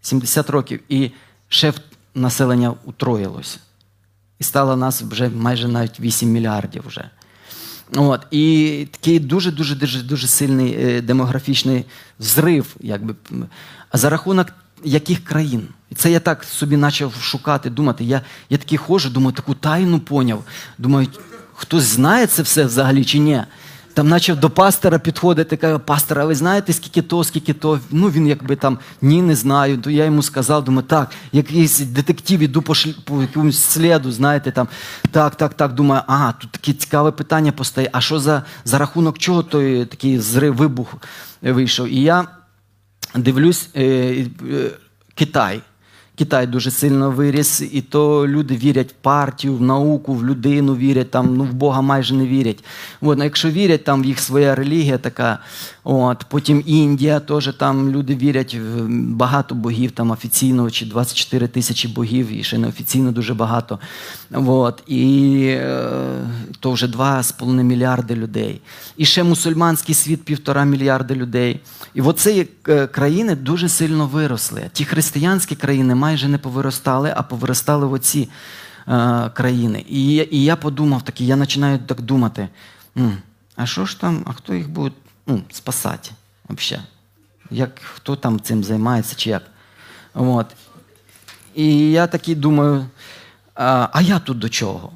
Speaker 2: 70 років, і ще населення утроїлося. І стало нас вже майже навіть 8 мільярдів вже. От, і такий дуже дуже дуже дуже сильний е, демографічний взрив, якби за рахунок яких країн? І це я так собі почав шукати, думати. Я, я такий ходжу, думаю, таку тайну поняв. Думаю, хтось знає це все взагалі чи ні? Там почав до пастора підходити, каже, пастор, а ви знаєте, скільки то, скільки то. Ну він якби там ні, не знаю. То я йому сказав, думаю, так, якийсь детектив іду по, шль... по якомусь сліду, знаєте, там так, так, так. Думаю, ага, тут таке цікаве питання постає. А що за, за рахунок чого той такий зрив вибух вийшов? І я дивлюсь, е, е, Китай. Китай дуже сильно виріс, і то люди вірять в партію, в науку, в людину вірять, там, ну, в Бога майже не вірять. От, якщо вірять, там в їх своя релігія така. От, потім Індія, теж там люди вірять в багато богів, там офіційно чи 24 тисячі богів, і ще неофіційно дуже багато. От, і е, то вже 2,5 мільярди людей. І ще мусульманський світ півтора мільярда людей. І оці е, країни дуже сильно виросли. Ті християнські країни майже не повиростали, а повиростали в оці е, країни. І, і я подумав такий, я починаю так думати: а що ж там, а хто їх буде ну, спасати взагалі? Як, хто там цим займається чи як? От. І я такий думаю, а, а я тут до чого?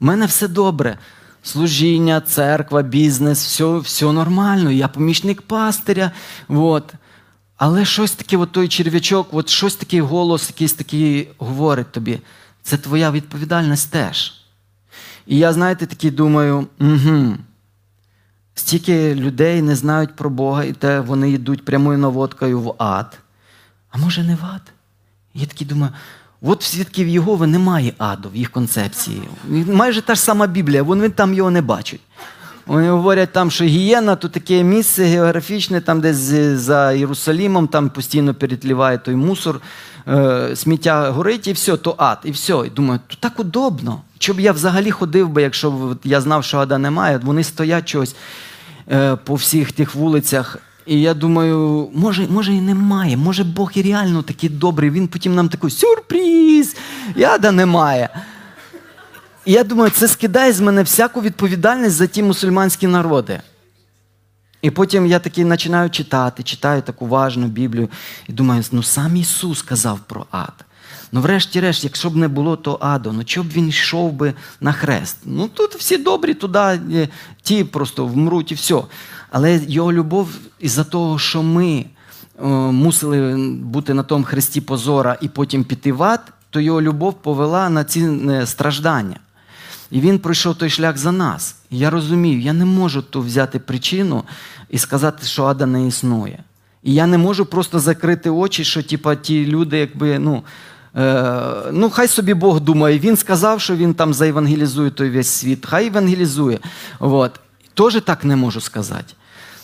Speaker 2: У мене все добре. Служіння, церква, бізнес, все, все нормально. Я помічник пастиря. От. Але щось таке, от той черв'ячок, от щось такий голос, якийсь такий говорить тобі. Це твоя відповідальність теж. І я, знаєте, такий думаю, угу. Стільки людей не знають про Бога, і те вони йдуть прямою наводкою в ад. А може не в ад? Я такий думаю, от в свідків Єгови немає аду в їх концепції. Майже та ж сама Біблія, вони там його не бачать. Вони говорять там, що гієна то таке місце географічне, там десь за Єрусалімом, там постійно перетліває той мусор, е, сміття горить, і все, то ад, і все. І думаю, то так удобно. Що б я взагалі ходив би, якщо б я знав, що ада немає, вони стоять чогось е, по всіх тих вулицях. І я думаю, може, може і немає, може Бог і реально такий добрий. Він потім нам такий сюрприз, і ада немає. І я думаю, це скидає з мене всяку відповідальність за ті мусульманські народи. І потім я такий починаю читати, читаю так уважно Біблію і думаю, ну сам Ісус сказав про ад. Ну, врешті-решт, якщо б не було то аду, ну чого б він йшов би на хрест? Ну тут всі добрі, туди е, ті просто вмруть і все. Але його любов із-за того, що ми е, мусили бути на тому хресті позора і потім піти в ад, то його любов повела на ці е, страждання. І він пройшов той шлях за нас. І я розумію, я не можу ту взяти причину і сказати, що ада не існує. І я не можу просто закрити очі, що типа, ті люди, якби, ну, е, ну, хай собі Бог думає. Він сказав, що він там заевангелізує той весь світ, хай евангелізує. От. Теж так не можу сказати.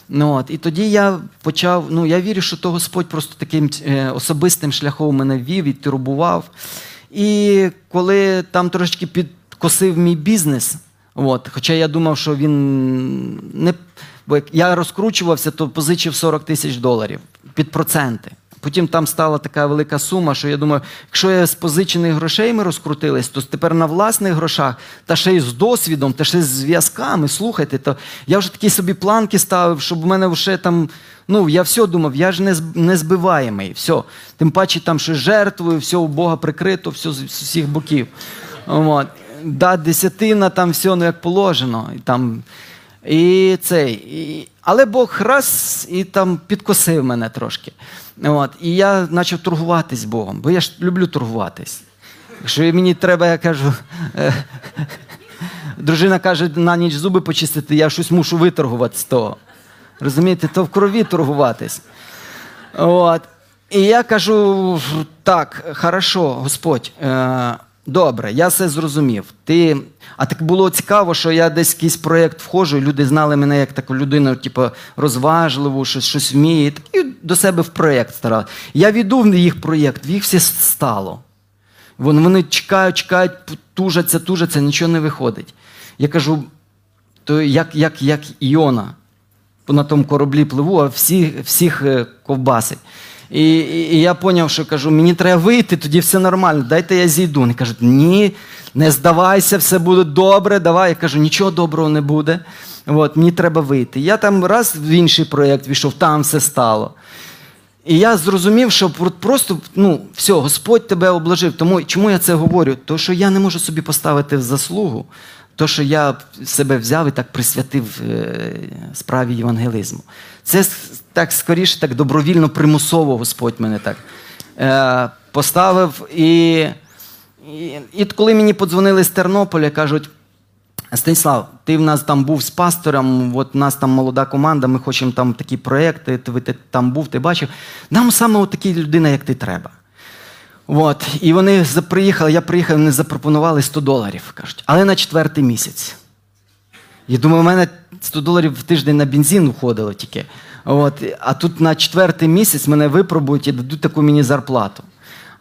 Speaker 2: Ну, от. І тоді я почав, ну я вірю, що то Господь просто таким е, особистим шляхом мене вів і турбував. І коли там трошечки підкосив мій бізнес, от, хоча я думав, що він не. Бо як я розкручувався, то позичив 40 тисяч доларів під проценти. Потім там стала така велика сума, що я думаю, якщо я з позичених грошей ми розкрутились, то тепер на власних грошах, та ще й з досвідом, та ще й з зв'язками, слухайте, то я вже такі собі планки ставив, щоб у мене вже там. Ну, я все думав, я ж не, зб- не збиваємий, все. Тим паче там щось жертвую, все у Бога прикрито, все з усіх боків. От. Да, десятина, там все ну, як положено. І там, і цей, і, але Бог раз і там підкосив мене трошки. От, і я почав торгуватись Богом, бо я ж люблю торгуватись. Якщо мені треба, я кажу, дружина каже, на ніч зуби почистити, я щось мушу виторгувати з того. Розумієте, то в крові торгуватись. От. І я кажу: так, хорошо, Господь, е, добре, я все зрозумів. Ти... А так було цікаво, що я десь в якийсь проєкт входжу, і люди знали мене як таку людину, типу, розважливу, щось, щось вміє. І до себе в проєкт старав. Я веду в їх проєкт, в їх все стало. Вони, вони чекають, чекають, тужаться, тужаться, нічого не виходить. Я кажу, то як, як, як Іона на тому кораблі пливу, а всі, всіх е, ковбасить. І, і, я зрозумів, що кажу, мені треба вийти, тоді все нормально, дайте я зійду. Вони кажуть, ні, не здавайся, все буде добре, давай. Я кажу, нічого доброго не буде. От, мені треба вийти. Я там раз в інший проєкт війшов, там все стало. І я зрозумів, що просто ну, все, Господь тебе обложив. Тому чому я це говорю? То, що я не можу собі поставити в заслугу, то, що я себе взяв і так присвятив е, справі євангелізму. Це так скоріше, так добровільно, примусово Господь мене так е, поставив. І, і, і коли мені подзвонили з Тернополя, кажуть. Станіслав, ти в нас там був з пастором, от у нас там молода команда, ми хочемо там такі проекти, ти, ти там був, ти бачив. Нам саме от такі людина, як ти треба. От. І вони приїхали, я приїхав, вони запропонували 100 доларів, кажуть, але на четвертий місяць. Я думаю, у мене 100 доларів в тиждень на бензин входило тільки. От. А тут на четвертий місяць мене випробують і дадуть таку мені зарплату.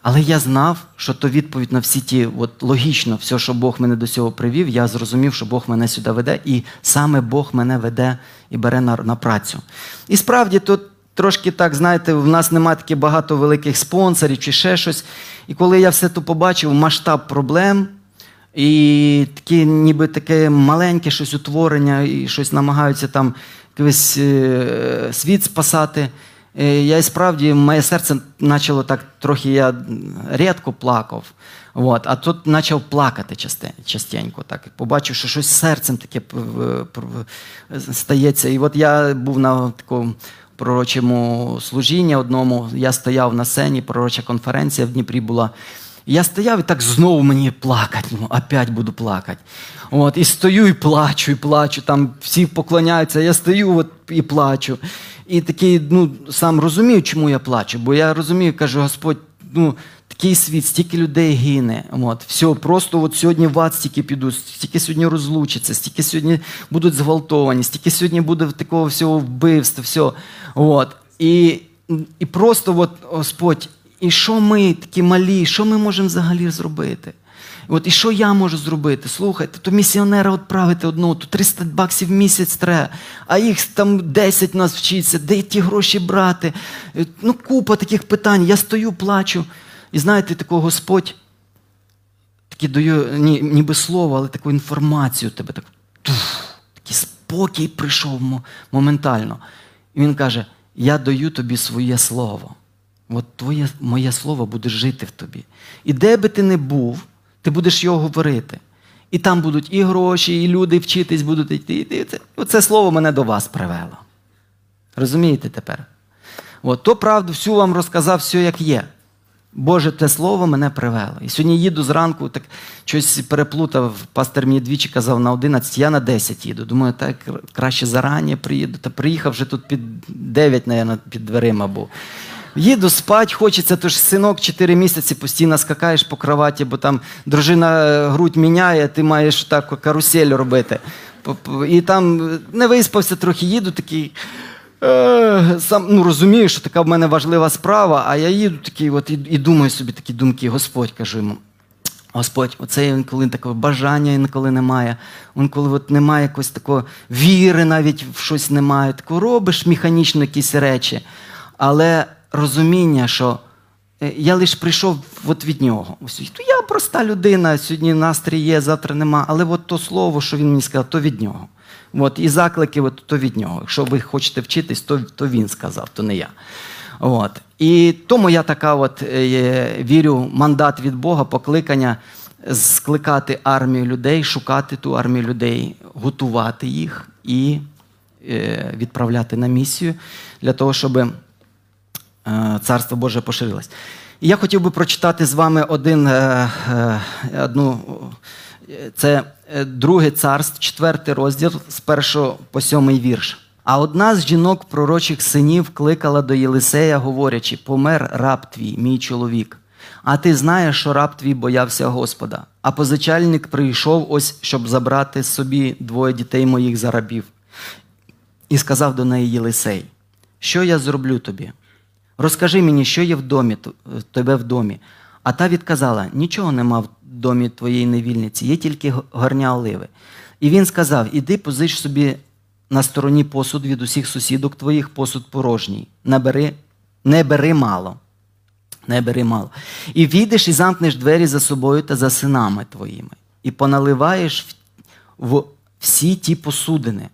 Speaker 2: Але я знав, що то відповідь на всі ті, от логічно, все, що Бог мене до цього привів, я зрозумів, що Бог мене сюди веде, і саме Бог мене веде і бере на, на працю. І справді тут трошки так, знаєте, в нас немає таки багато великих спонсорів чи ще щось. І коли я все то побачив, масштаб проблем, і таке, ніби таке маленьке щось утворення, і щось намагаються там якийсь е, світ спасати. Е, Я і справді, моє серце почало так трохи, я рідко плакав. От, а тут почав плакати частенько. Так. Побачив, що щось серцем таке стається. І от я був на такому пророчому служінні одному, я стояв на сцені, пророча конференція в Дніпрі була. Я стояв і так знову мені плакати, ну, опять буду плакати. От, і стою і плачу, і плачу. Там всі поклоняються, я стою от, і плачу. І такий, ну, сам розумію, чому я плачу, бо я розумію, каже Господь, ну, такий світ, стільки людей гине. От, все, просто от сьогодні в ад стільки підуть, стільки сьогодні розлучаться, стільки сьогодні будуть зґвалтовані, стільки сьогодні буде такого всього вбивства, все. От. І, і просто, от, Господь, і що ми такі малі, що ми можемо взагалі зробити? От і що я можу зробити? Слухайте, то місіонера відправити одного, то 300 баксів в місяць треба, а їх там 10 нас вчиться, де ті гроші брати? Ну, купа таких питань. Я стою, плачу. І знаєте, такого Господь такі даю, ні, ніби слово, але таку інформацію тебе так. Туф, такий спокій прийшов мо- моментально. І він каже: Я даю тобі своє слово. От твоє моє слово буде жити в тобі. І де би ти не був, ти будеш його говорити. І там будуть і гроші, і люди вчитись будуть йти. І це, оце слово мене до вас привело. Розумієте тепер? От, то правду всю вам розказав, все як є. Боже, те слово мене привело. І сьогодні їду зранку, так щось переплутав. Пастор мені двічі казав на 11, я на 10 їду. Думаю, так краще зарані приїду. Та приїхав вже тут під 9, мабуть, під дверима був. Їду спать, хочеться, тож синок 4 місяці постійно скакаєш по кроваті, бо там дружина е, грудь міняє, ти маєш так карусель робити. І там е, не виспався трохи, їду такий. Е, Сам ну, розумію, що така в мене важлива справа, а я їду такий, от і, і думаю собі такі думки, Господь кажу йому. Господь, оце інколи такого бажання інколи немає. Інколи от немає якось такої віри, навіть в щось немає. Тако робиш механічно якісь речі. Але розуміння, що е, я лише прийшов от від нього. Ось, то я проста людина, сьогодні настрій є, завтра нема. Але от то слово, що він мені сказав, то від нього. От, і заклики, от, то від нього. Якщо ви хочете вчитись, то, то він сказав, то не я. От. І тому я така от е, вірю, мандат від Бога, покликання скликати армію людей, шукати ту армію людей, готувати їх і е, відправляти на місію для того, щоб е, Царство Боже поширилось. І я хотів би прочитати з вами один, е, е, одну, е, це друге царство, четвертий розділ з першого по сьомий вірш. А одна з жінок пророчих синів кликала до Єлисея, говорячи: Помер раб твій, мій чоловік. А ти знаєш, що раб твій боявся Господа. А позичальник прийшов ось, щоб забрати собі двоє дітей моїх за рабів. І сказав до неї Єлисей: Що я зроблю тобі? Розкажи мені, що є в домі тебе в домі. А та відказала: Нічого нема домі твоєї невільниці, є тільки горня оливи. І він сказав: Іди позич собі на стороні посуд від усіх сусідок твоїх, посуд порожній. Набери, не бери мало. Не бери мало. І війдеш і замкнеш двері за собою та за синами твоїми, і поналиваєш в, всі ті посудини,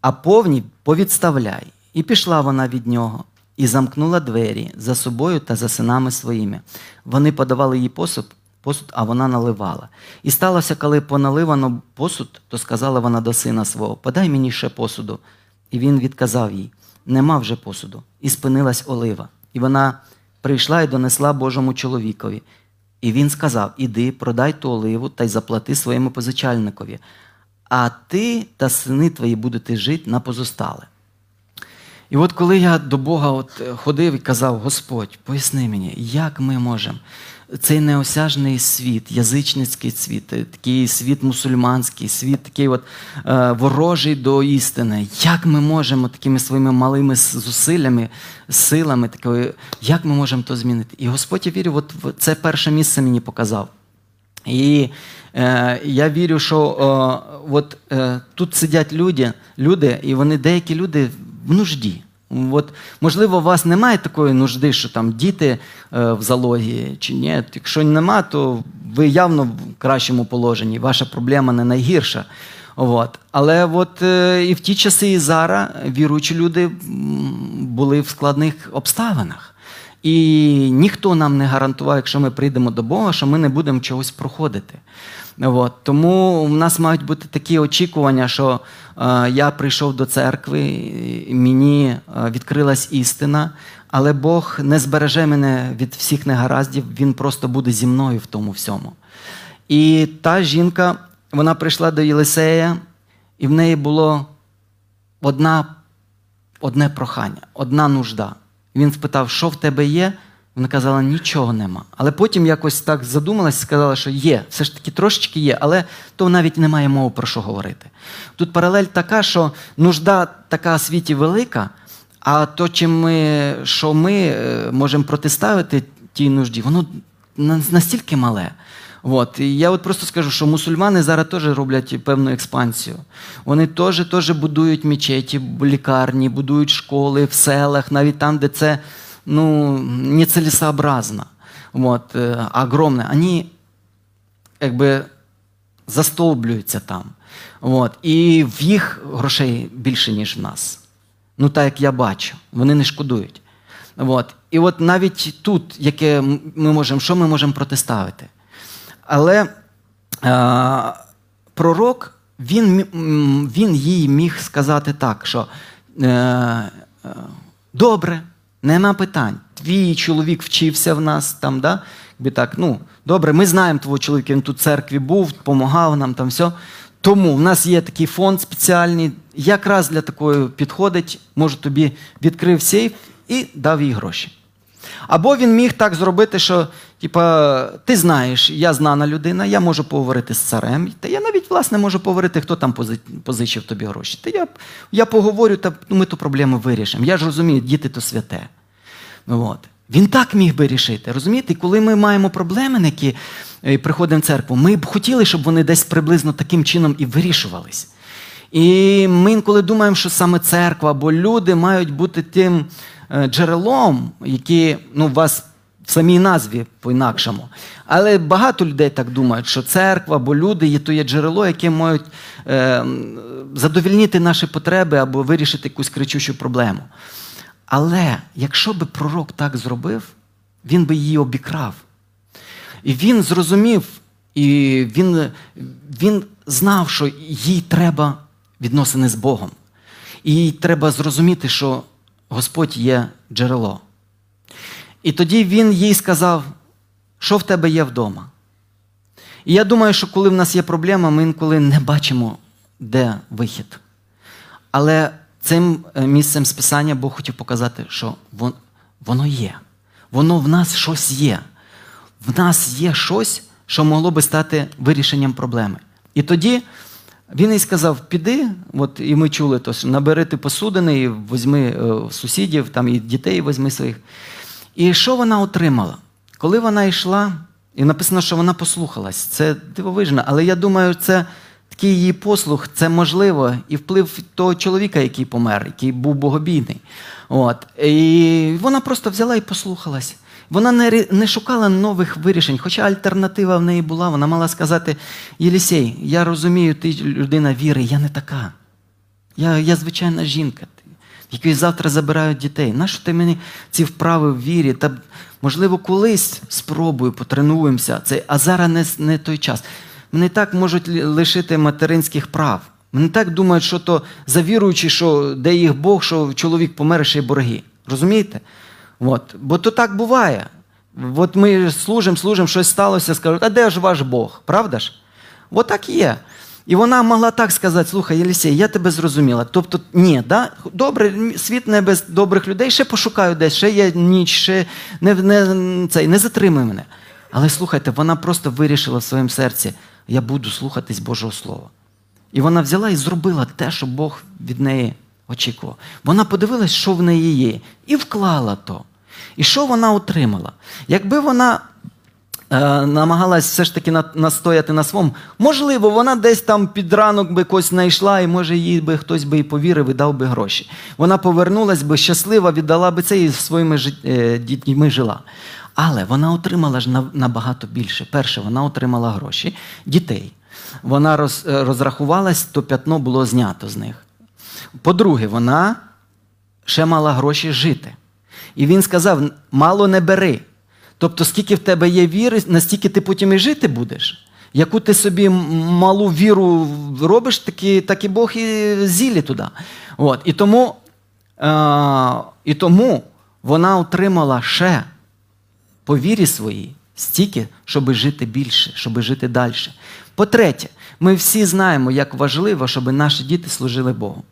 Speaker 2: а повні повідставляй. І пішла вона від нього, і замкнула двері за собою та за синами своїми. Вони подавали їй посуд, посуд, а вона наливала. І сталося, коли поналивано посуд, то сказала вона до сина свого: Подай мені ще посуду. І він відказав їй: Нема вже посуду. І спинилась олива. І вона прийшла і донесла Божому чоловікові. І він сказав: Іди, продай ту оливу та й заплати своєму позичальникові, а ти та сини твої будете жити на позостале. І от коли я до Бога от е, ходив і казав, Господь, поясни мені, як ми можемо цей неосяжний світ, язичницький світ, такий світ мусульманський, світ такий от е, ворожий до істини, як ми можемо такими своїми малими зусиллями, силами, такою, як ми можемо то змінити? І Господь, я вірю, от це перше місце мені показав. І е, я вірю, що е, от, е, тут сидять люди, люди, і вони деякі люди в нужді. От, можливо, у вас немає такої нужди, що там діти е, в залогі чи ні. Якщо нема, то ви явно в кращому положенні. Ваша проблема не найгірша. От. Але от, е, і в ті часи, і зараз віруючі люди були в складних обставинах. І ніхто нам не гарантував, якщо ми прийдемо до Бога, що ми не будемо чогось проходити. От. Тому в нас мають бути такі очікування, що е, я прийшов до церкви, мені е, відкрилась істина, але Бог не збереже мене від всіх негараздів, Він просто буде зі мною в тому всьому. І та жінка, вона прийшла до Єлисея, і в неї було одна, одне прохання, одна нужда. Він спитав, що в тебе є? Вона казала, нічого нема. Але потім якось так задумалась сказала, що є, все ж таки трошечки є, але то навіть немає мови про що говорити. Тут паралель така, що нужда така в світі велика, а то, чим ми, що ми е, можемо протиставити тій нужді, воно настільки мале. От. І я от просто скажу, що мусульмани зараз теж роблять певну експансію. Вони теж будують мечеті, лікарні, будують школи в селах, навіть там, де це ну, нецелесообразно. Вот, э, огромне. Они якби застовблюються там. От. І в їх грошей більше, ніж в нас. Ну, так як я бачу, вони не шкодують. От. І от навіть тут, яке ми можемо, що ми можемо протиставити? Але е, пророк, він, він їй міг сказати так, що е, е, добре, нема питань. Твій чоловік вчився в нас там, да? Якби так, ну, добре, ми знаємо твого чоловіка, він тут в церкві був, допомагав нам там все. Тому в нас є такий фонд спеціальний, якраз для такої підходить, може тобі відкрив сейф і дав їй гроші. Або він міг так зробити, що, типа, ти знаєш, я знана людина, я можу поговорити з царем. Та я навіть, власне, можу поговорити, хто там позичив тобі гроші. Та я, я поговорю, та ну, ми ту проблему вирішимо. Я ж розумію, діти то святе. От. Він так міг би рішити. Розумієте, коли ми маємо проблеми, які е, приходимо в церкву, ми б хотіли, щоб вони десь приблизно таким чином і вирішувались. І ми інколи думаємо, що саме церква або люди мають бути тим е, джерелом, які ну, у вас в самій назві по-інакшому. Але багато людей так думають, що церква або люди є то є джерело, яке мають е, задовільнити наші потреби або вирішити якусь кричущу проблему. Але якщо би пророк так зробив, він би її обікрав. І він зрозумів, і він, він знав, що їй треба відносини з Богом. І їй треба зрозуміти, що Господь є джерело. І тоді він їй сказав, що в тебе є вдома. І я думаю, що коли в нас є проблема, ми інколи не бачимо, де вихід. Але цим е, місцем списання Бог хотів показати, що воно є. Воно в нас щось є. В нас є щось, що могло би стати вирішенням проблеми. І тоді він їй сказав: піди, от і ми чули, то, набери ти посудини, і візьми е, сусідів, там і дітей візьми своїх. І що вона отримала? Коли вона йшла, і написано, що вона послухалась. Це дивовижно, але я думаю, це такий її послух, це можливо, і вплив того чоловіка, який помер, який був богобійний. От. І вона просто взяла і послухалась. Вона не, не шукала нових вирішень, хоча альтернатива в неї була. Вона мала сказати: Єлісей, я розумію, ти людина віри, я не така. Я, я звичайна жінка, які завтра забирають дітей. Нащо ти мені ці вправи в вірі? Та, можливо, колись спробую, потренуємося, це, а зараз не, не той час. Мене так можуть лишити материнських прав. Мене так думають, що то завіруючи, що де їх Бог, що чоловік помер, ще й борги. Розумієте? От. Бо то так буває. От ми служимо, служимо, щось сталося, скажуть, а де ж ваш Бог? Правда ж? От так є. І вона могла так сказати: слухай, Єлісей, я тебе зрозуміла. Тобто, ні, да? добре, світ не без добрих людей, ще пошукаю десь, ще є ніч, ще не, не, цей, не затримуй мене. Але слухайте, вона просто вирішила в своєму серці: я буду слухатись Божого Слова. І вона взяла і зробила те, що Бог від неї очікував. Вона подивилась, що в неї є, і вклала то. І що вона отримала? Якби вона е, намагалась все ж таки на- настояти на своєму, можливо, вона десь там під ранок би когось знайшла, і може їй би хтось би і повірив і дав би гроші. Вона повернулась би щаслива, віддала би це і своїми жит- е, дітьми жила. Але вона отримала ж набагато більше. Перше, вона отримала гроші, дітей. Вона роз, е, розрахувалась, то п'ятно було знято з них. По-друге, вона ще мала гроші жити. І він сказав: мало не бери. Тобто, скільки в тебе є віри, настільки ти потім і жити будеш. Яку ти собі малу віру робиш, так і, так і Бог і зілі туди. От. І, тому, е, і тому вона отримала ще по вірі своїй стільки, щоб жити більше, щоб жити далі. По-третє, ми всі знаємо, як важливо, щоб наші діти служили Богу.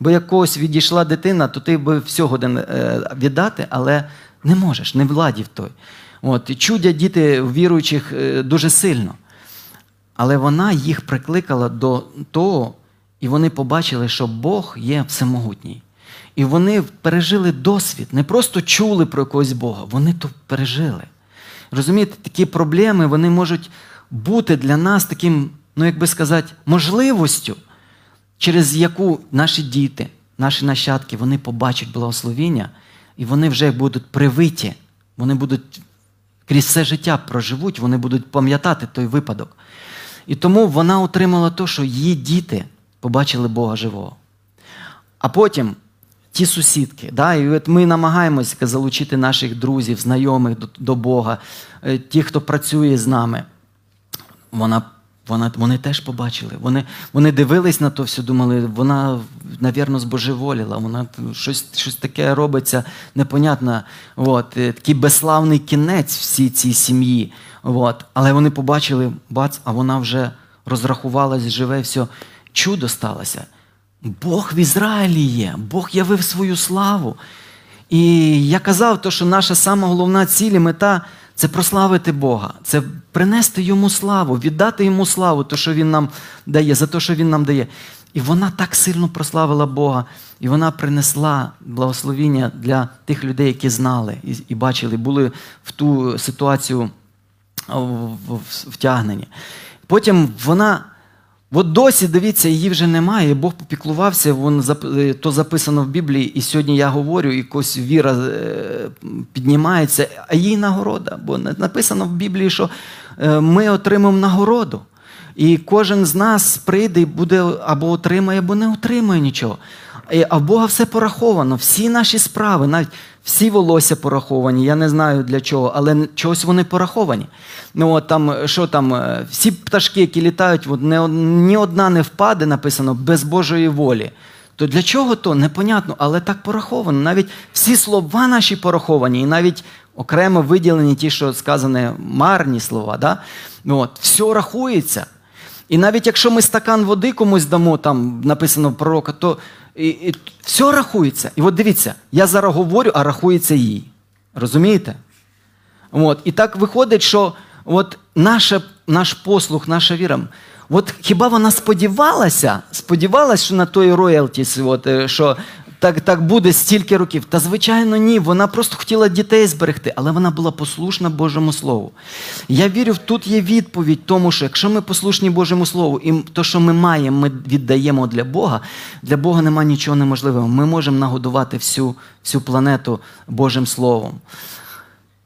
Speaker 2: Бо як когось відійшла дитина, то ти би всього е, віддати, але Не можеш, не владів той. От, чудять діти віруючих е, дуже сильно. Але вона їх прикликала до того, і вони побачили, що Бог є всемогутній. І вони пережили досвід, не просто чули про якогось Бога, вони то пережили. Розумієте, такі проблеми вони можуть бути для нас таким, ну як би сказати, можливостю, через яку наші діти, наші нащадки, вони побачать благословіння, і вони вже будуть привиті, вони будуть крізь все життя проживуть, вони будуть пам'ятати той випадок. І тому вона отримала те, що її діти побачили Бога живого. А потім ті сусідки, да, і от ми намагаємося залучити наших друзів, знайомих до, до Бога, е, ті, хто працює з нами. Вона, вона, вони теж побачили. Вони, вони дивились на то все, думали, вона, навірно, збожеволіла, вона щось, щось таке робиться непонятно. От, е, такий безславний кінець всій цій сім'ї. От. Але вони побачили, бац, а вона вже розрахувалась, живе, все. Чудо сталося. Бог в Ізраїлі є, Бог явив свою славу. І я казав, то, що наша сама головна ціль і мета це прославити Бога, це принести йому славу, віддати йому славу, то, що Він нам дає, за те, що Він нам дає. І вона так сильно прославила Бога, і вона принесла благословіння для тих людей, які знали і, і бачили, були в ту ситуацію втягнені. Потім вона. От досі, дивіться, її вже немає. і Бог попіклувався, вон, е, то записано в Біблії, і сьогодні я говорю, і якось віра е, піднімається, а їй нагорода. Бо написано в Біблії, що е, ми отримаємо нагороду. І кожен з нас прийде і буде або отримає, або не отримає нічого. А в Бога все пораховано, всі наші справи, навіть всі волосся пораховані. Я не знаю для чого, але чогось вони пораховані. Ну от там, що там, е, всі пташки, які літають, от не, ні одна не впаде, написано, без Божої волі. То для чого то? Непонятно, але так пораховано. Навіть всі слова наші пораховані, і навіть окремо виділені ті, що сказані марні слова. Да? Ну, От, все рахується. І навіть якщо ми стакан води комусь дамо, там написано пророка, то і, і, все рахується. І от дивіться, я зараз говорю, а рахується їй. Розумієте? От. І так виходить, що от наша, наш послух, наша віра. От хіба вона сподівалася, сподівалася, що на той роялтіс, от, е, що так, так буде стільки років? Та звичайно, ні. Вона просто хотіла дітей зберегти, але вона була послушна Божому Слову. Я вірю, тут є відповідь тому, що якщо ми послушні Божому Слову, і то, що ми маємо, ми віддаємо для Бога, для Бога нема нічого неможливого. Ми можемо нагодувати всю, всю планету Божим Словом.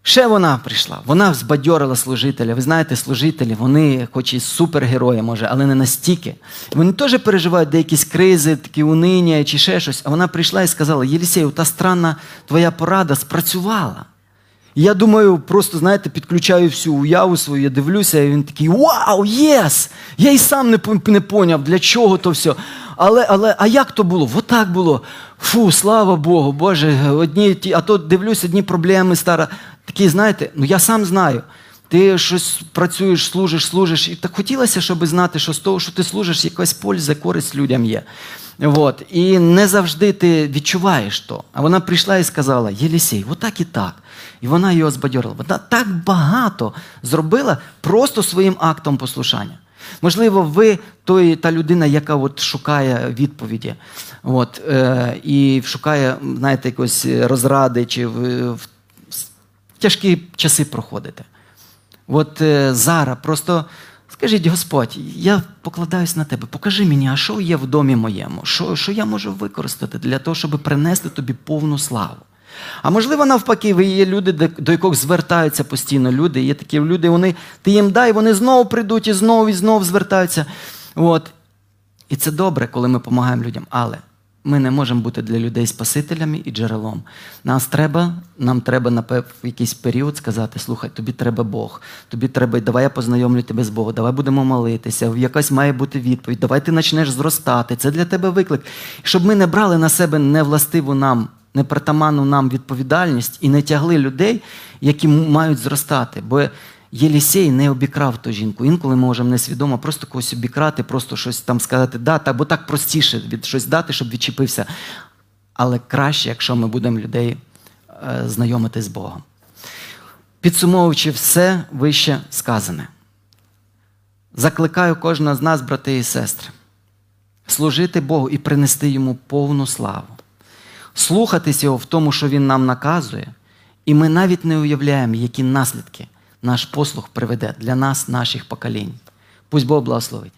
Speaker 2: Ще вона прийшла, вона збадьорила служителя. Ви знаєте, служителі, вони, хоч і супергерої, може, але не настільки. Вони теж переживають деякі кризи, такі униння чи ще щось. А вона прийшла і сказала: Єлісею, та странна твоя порада спрацювала. І я думаю, просто, знаєте, підключаю всю уяву свою, я дивлюся, і він такий: Вау, єс! Я і сам не, не поняв, для чого то все. Але, але, а як то було? Вот так було. Фу, слава Богу, Боже, одні ті, а то дивлюсь, одні проблеми стара. Такі, знаєте, ну я сам знаю. Ти щось працюєш, служиш, служиш. І так хотілося, щоб знати, що з того, що ти служиш, якась польза, користь людям є. От. І не завжди ти відчуваєш то. А вона прийшла і сказала: Єлісій, отак і так. І вона його збадьорила. Вона так багато зробила просто своїм актом послушання. Можливо, ви той, та людина, яка от шукає відповіді, от, е, і шукає, знаєте, якось розради, чи в, в тяжкі часи проходите. От е, зараз просто скажіть, Господь, я покладаюсь на тебе, покажи мені, а що є в домі моєму, що, що я можу використати для того, щоб принести тобі повну славу. А можливо, навпаки, ви є люди, до яких звертаються постійно люди. Є такі люди, вони, ти їм дай, вони знову прийдуть і знову і знову звертаються. От. І це добре, коли ми допомагаємо людям. Але ми не можемо бути для людей спасителями і джерелом. Нас треба, нам треба на в якийсь період сказати: слухай, тобі треба Бог, тобі треба, давай я познайомлю тебе з Богом, давай будемо молитися, якась має бути відповідь, давай ти почнеш зростати. Це для тебе виклик. Щоб ми не брали на себе невластиву нам, непритаманну нам відповідальність і не тягли людей, які мають зростати. Бо Єлісей не обікрав ту жінку. Інколи ми можемо несвідомо просто когось обікрати, просто щось там сказати, да, та, бо так простіше від щось дати, щоб відчепився. Але краще, якщо ми будемо людей е, знайомитись з Богом. Підсумовуючи все вище сказане, закликаю кожного з нас, брати і сестри, служити Богу і принести йому повну славу, слухатись його в тому, що Він нам наказує, і ми навіть не уявляємо, які наслідки наш послух приведе для нас, наших поколінь. Пусть Бог благословить.